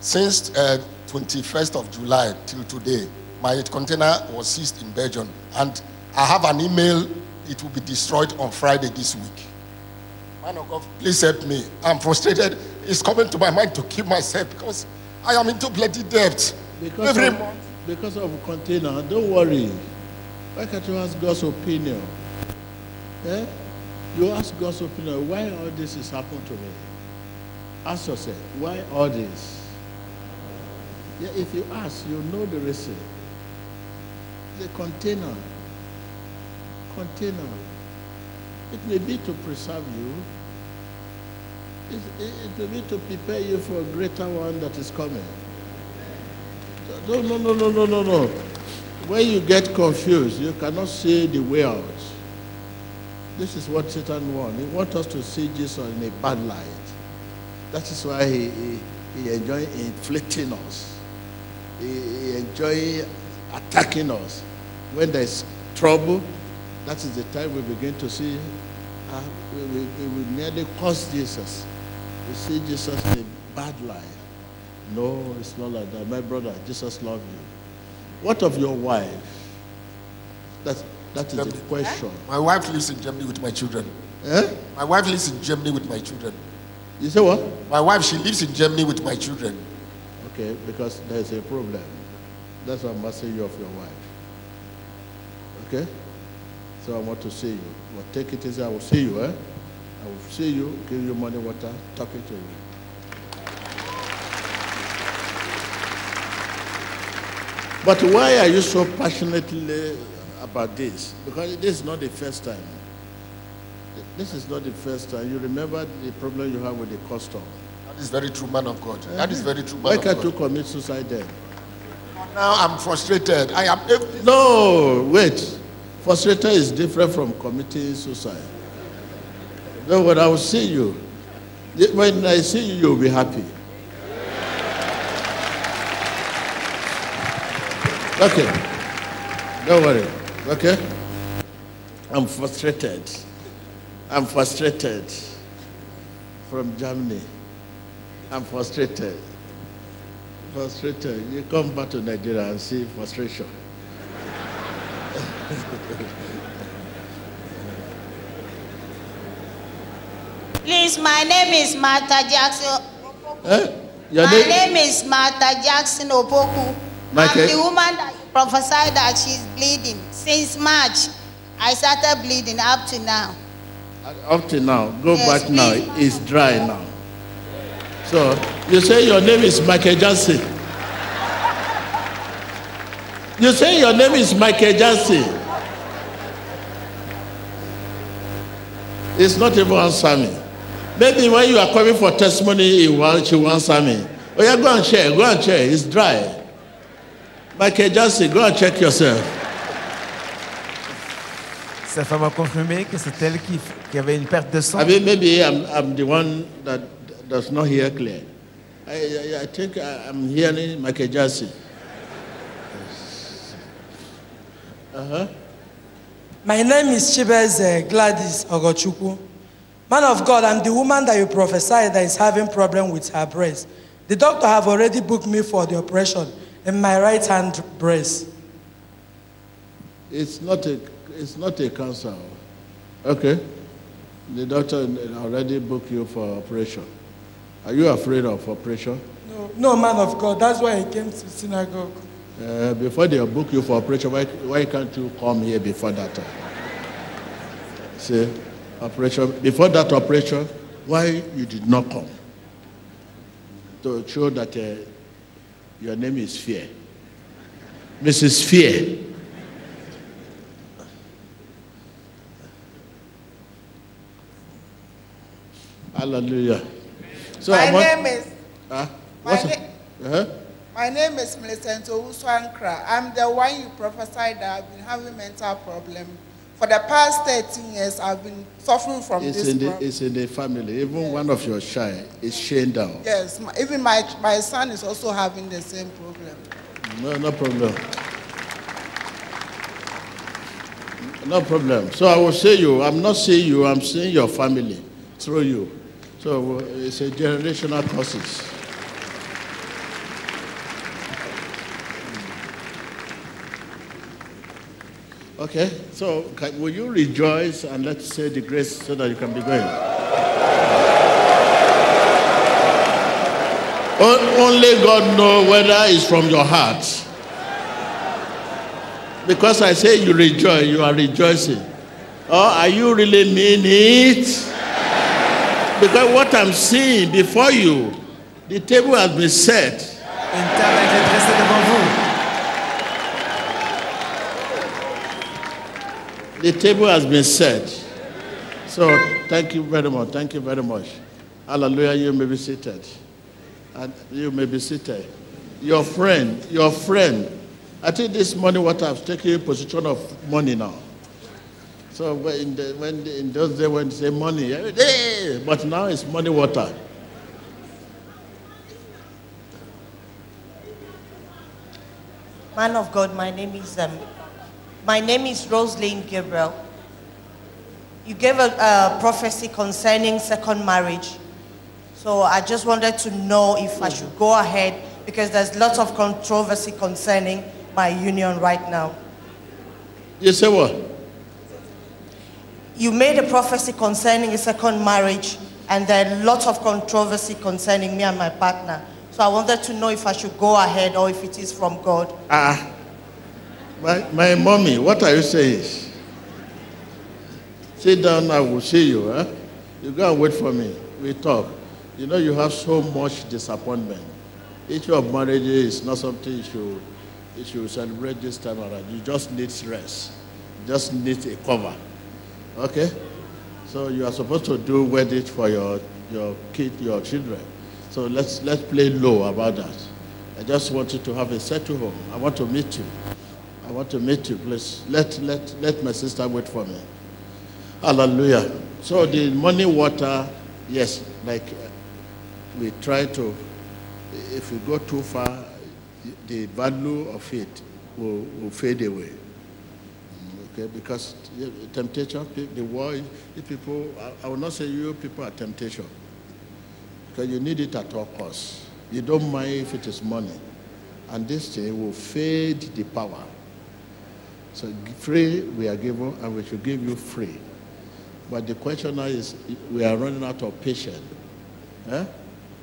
Since uh, 21st of July till today, my container was seized in Belgium, and I have an email. It will be destroyed on Friday this week. Man of God, please help me. I'm frustrated. It's coming to my mind to kill myself because I am into bloody debt. Because Every of, because of container, don't worry. Why can't you ask God's opinion? Eh? You ask God's opinion, why all this is happening to me? Ask yourself, why all this? Yeah, if you ask, you know the reason. The container. Container. It may be to preserve you. It, it, it may be to prepare you for a greater one that is coming. No, no, no, no, no, no. When you get confused, you cannot see the way out. This is what Satan wants. He wants us to see Jesus in a bad light. That is why he, he, he enjoys inflicting us. He, he enjoys attacking us. When there is trouble, that is the time we begin to see, uh, we, we, we Jesus. We see Jesus in a bad light. No, it's not like that. My brother, Jesus loves you. What of your wife? That's, that is the question. My wife lives in Germany with my children. Eh? My wife lives in Germany with my children. You say what? My wife, she lives in Germany with my children. Okay, because there's a problem. That's why I'm asking you of your wife. Okay? So I want to see you. But take it easy. I will see you, eh? I will see you, give you morning water, talking to you. But why are you so passionately about this? Because this is not the first time. This is not the first time. You remember the problem you have with the custom. That is very true, man of God. That is very true, man Why of can't you commit suicide then? Now I'm frustrated. I am. No, wait. Frustrated is different from committing suicide. No, when I will see you, when I see you, you'll be happy. Okay. Don't worry. Okay? I'm frustrated. I'm frustrated from Germany. I'm frustrated. Frustrated. You come back to Nigeria and see frustration. Please, my name is Martha Jackson. Eh? Your my name- name is Martha Jackson Opoku. I'm the woman that you prophesied that she's bleeding. Since March, I started bleeding up to now. Uh, up to now, go Yes, back now. please. It's dry now. So you say your name is Michael Jackson. You say your name is Michael Jackson. It's not even answer me. Maybe when you are coming for testimony, he will, she answer me. Oh yeah, go and check. Go and check. It's dry. Michael Jackson, go and check yourself. Sa femme a confirmé que c'est elle qui, qui avait une perte de sang. I mean, maybe I'm, I'm the one that does not hear clear. I, I, I think I, I'm hearing Michael Jackson. Uh-huh. My name is Chibeze Gladys Ogochukwu. Man of God, I'm the woman that you prophesied that is having problem with her breast. The doctor have already booked me for the operation in my right hand breast. It's not a, it's not a cancer. Okay. The doctor already booked you for operation. Are you afraid of operation? No, no man of God, that's why I came to synagogue. Uh, before they book you for operation, why, why can't you come here before that time? See, operation, before that operation, why you did not come? To show that uh, your name is Fear. Mrs. Fear. Hallelujah. So my want- name is Ah, My, na- uh-huh. my name is Millicent. I'm the one you prophesied that I've been having mental problem. For the past 13 years, I've been suffering from It's this in, the, problem. it's in the family. Even one of your child is chained down. Yes, my, even my, my son is also having the same problem. No, no problem. No problem. So I will say you. I'm not saying you. I'm saying your family through you. So uh, it's a generational process. Okay. So can, will you rejoice and let's say the grace so that you can be going? Only God knows whether it's from your heart. Because I say you rejoice, you are rejoicing. Or are you really mean it? Because what I'm seeing before you, the table has been set. Une table a été dressée devant vous. The table has been set. So thank you very much. Thank you very much. Hallelujah. You may be seated. And you may be seated. Your friend, your friend. I think this money what I've taken in position of money now. So when in, the, when the, in those days when they say money, eh, eh, but now it's money water. Man of God, my name is um, my name is Rosalind Gabriel. You gave a, a prophecy concerning second marriage, so I just wanted to know if I should go ahead because there's lots of controversy concerning my union right now. You say what? You made a prophecy concerning a second marriage, and there are lots of controversy concerning me and my partner. So I wanted to know if I should go ahead or if it is from God. Ah, my, my mommy, what are you saying? Sit down, I will see you. Huh? You go and wait for me. We talk. You know, you have so much disappointment. Issue of marriage is not something you should, you should celebrate this time around. You just need rest. You just need a cover. Okay? So you are supposed to do wedding for your, your kid, your children. So let's, let's play low about that. I just want you to have a settled home. I want to meet you. I want to meet you, please. Let, let, let my sister wait for me. Hallelujah. So the morning water, yes, like uh, we try to, if we go too far, the value of it will, will fade away. Okay, because temptation, the world, the people, I, I will not say you people are temptation, because you need it at all costs. You don't mind if it is money, and this thing will fade the power. So free we are given, and we should give you free. But the question now is, we are running out of patience. Eh?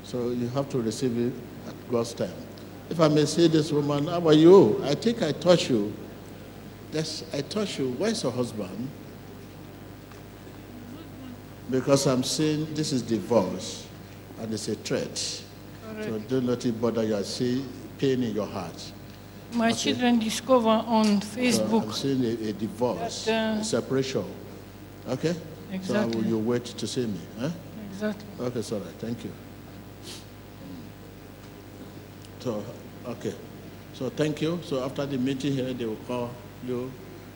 So you have to receive it at God's time. If I may say this woman, how are you? I think I touched you. Yes, I touched you. Where's your husband? Because I'm saying this is divorce and it's a threat. So let it bother you. I see pain in your heart. My Okay. children discover on So Facebook. I'm seeing a, a divorce, That, uh, a separation. Okay? So Exactly. will you wait to see me? Huh? Exactly. Okay, right. Thank you. So, okay. So thank you. So after the meeting here, they will call you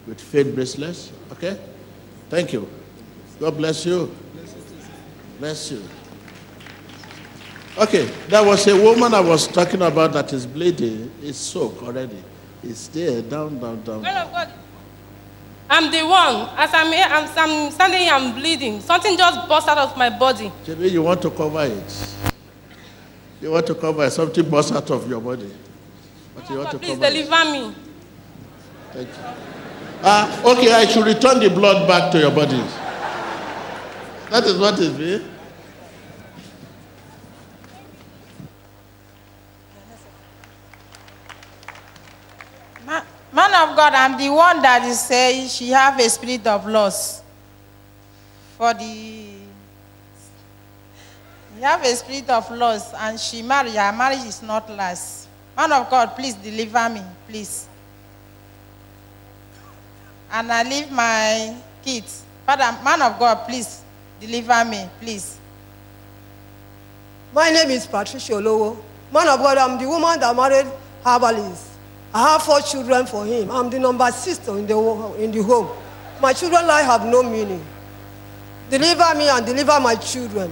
with faith bracelets. Okay? Thank you. God bless you. Bless you. Okay, there was a woman I was talking about that is bleeding. It's soaked already. It's there, down, down, down. Man of God, I'm the one. As I'm here, I'm, I'm standing here, I'm bleeding. Something just burst out of my body. Maybe you want to cover it. You want to cover it. Something burst out of your body. But you want to Please cover it. deliver me. Thank you. Ah, okay, I should return the blood back to your body. That is what it means. Man of God, I'm the one that is saying she have a spirit of loss. For the you have a spirit of loss and she married, her marriage is not last. Man of God, please deliver me, please. And I leave my kids. Father, man of God, please deliver me, please. My name is Patricia Olowo. Man of God, I'm the woman that married herbalist. I have four children for him. I'm the number sister in the, in the home. My children's life have no meaning. Deliver me and deliver my children.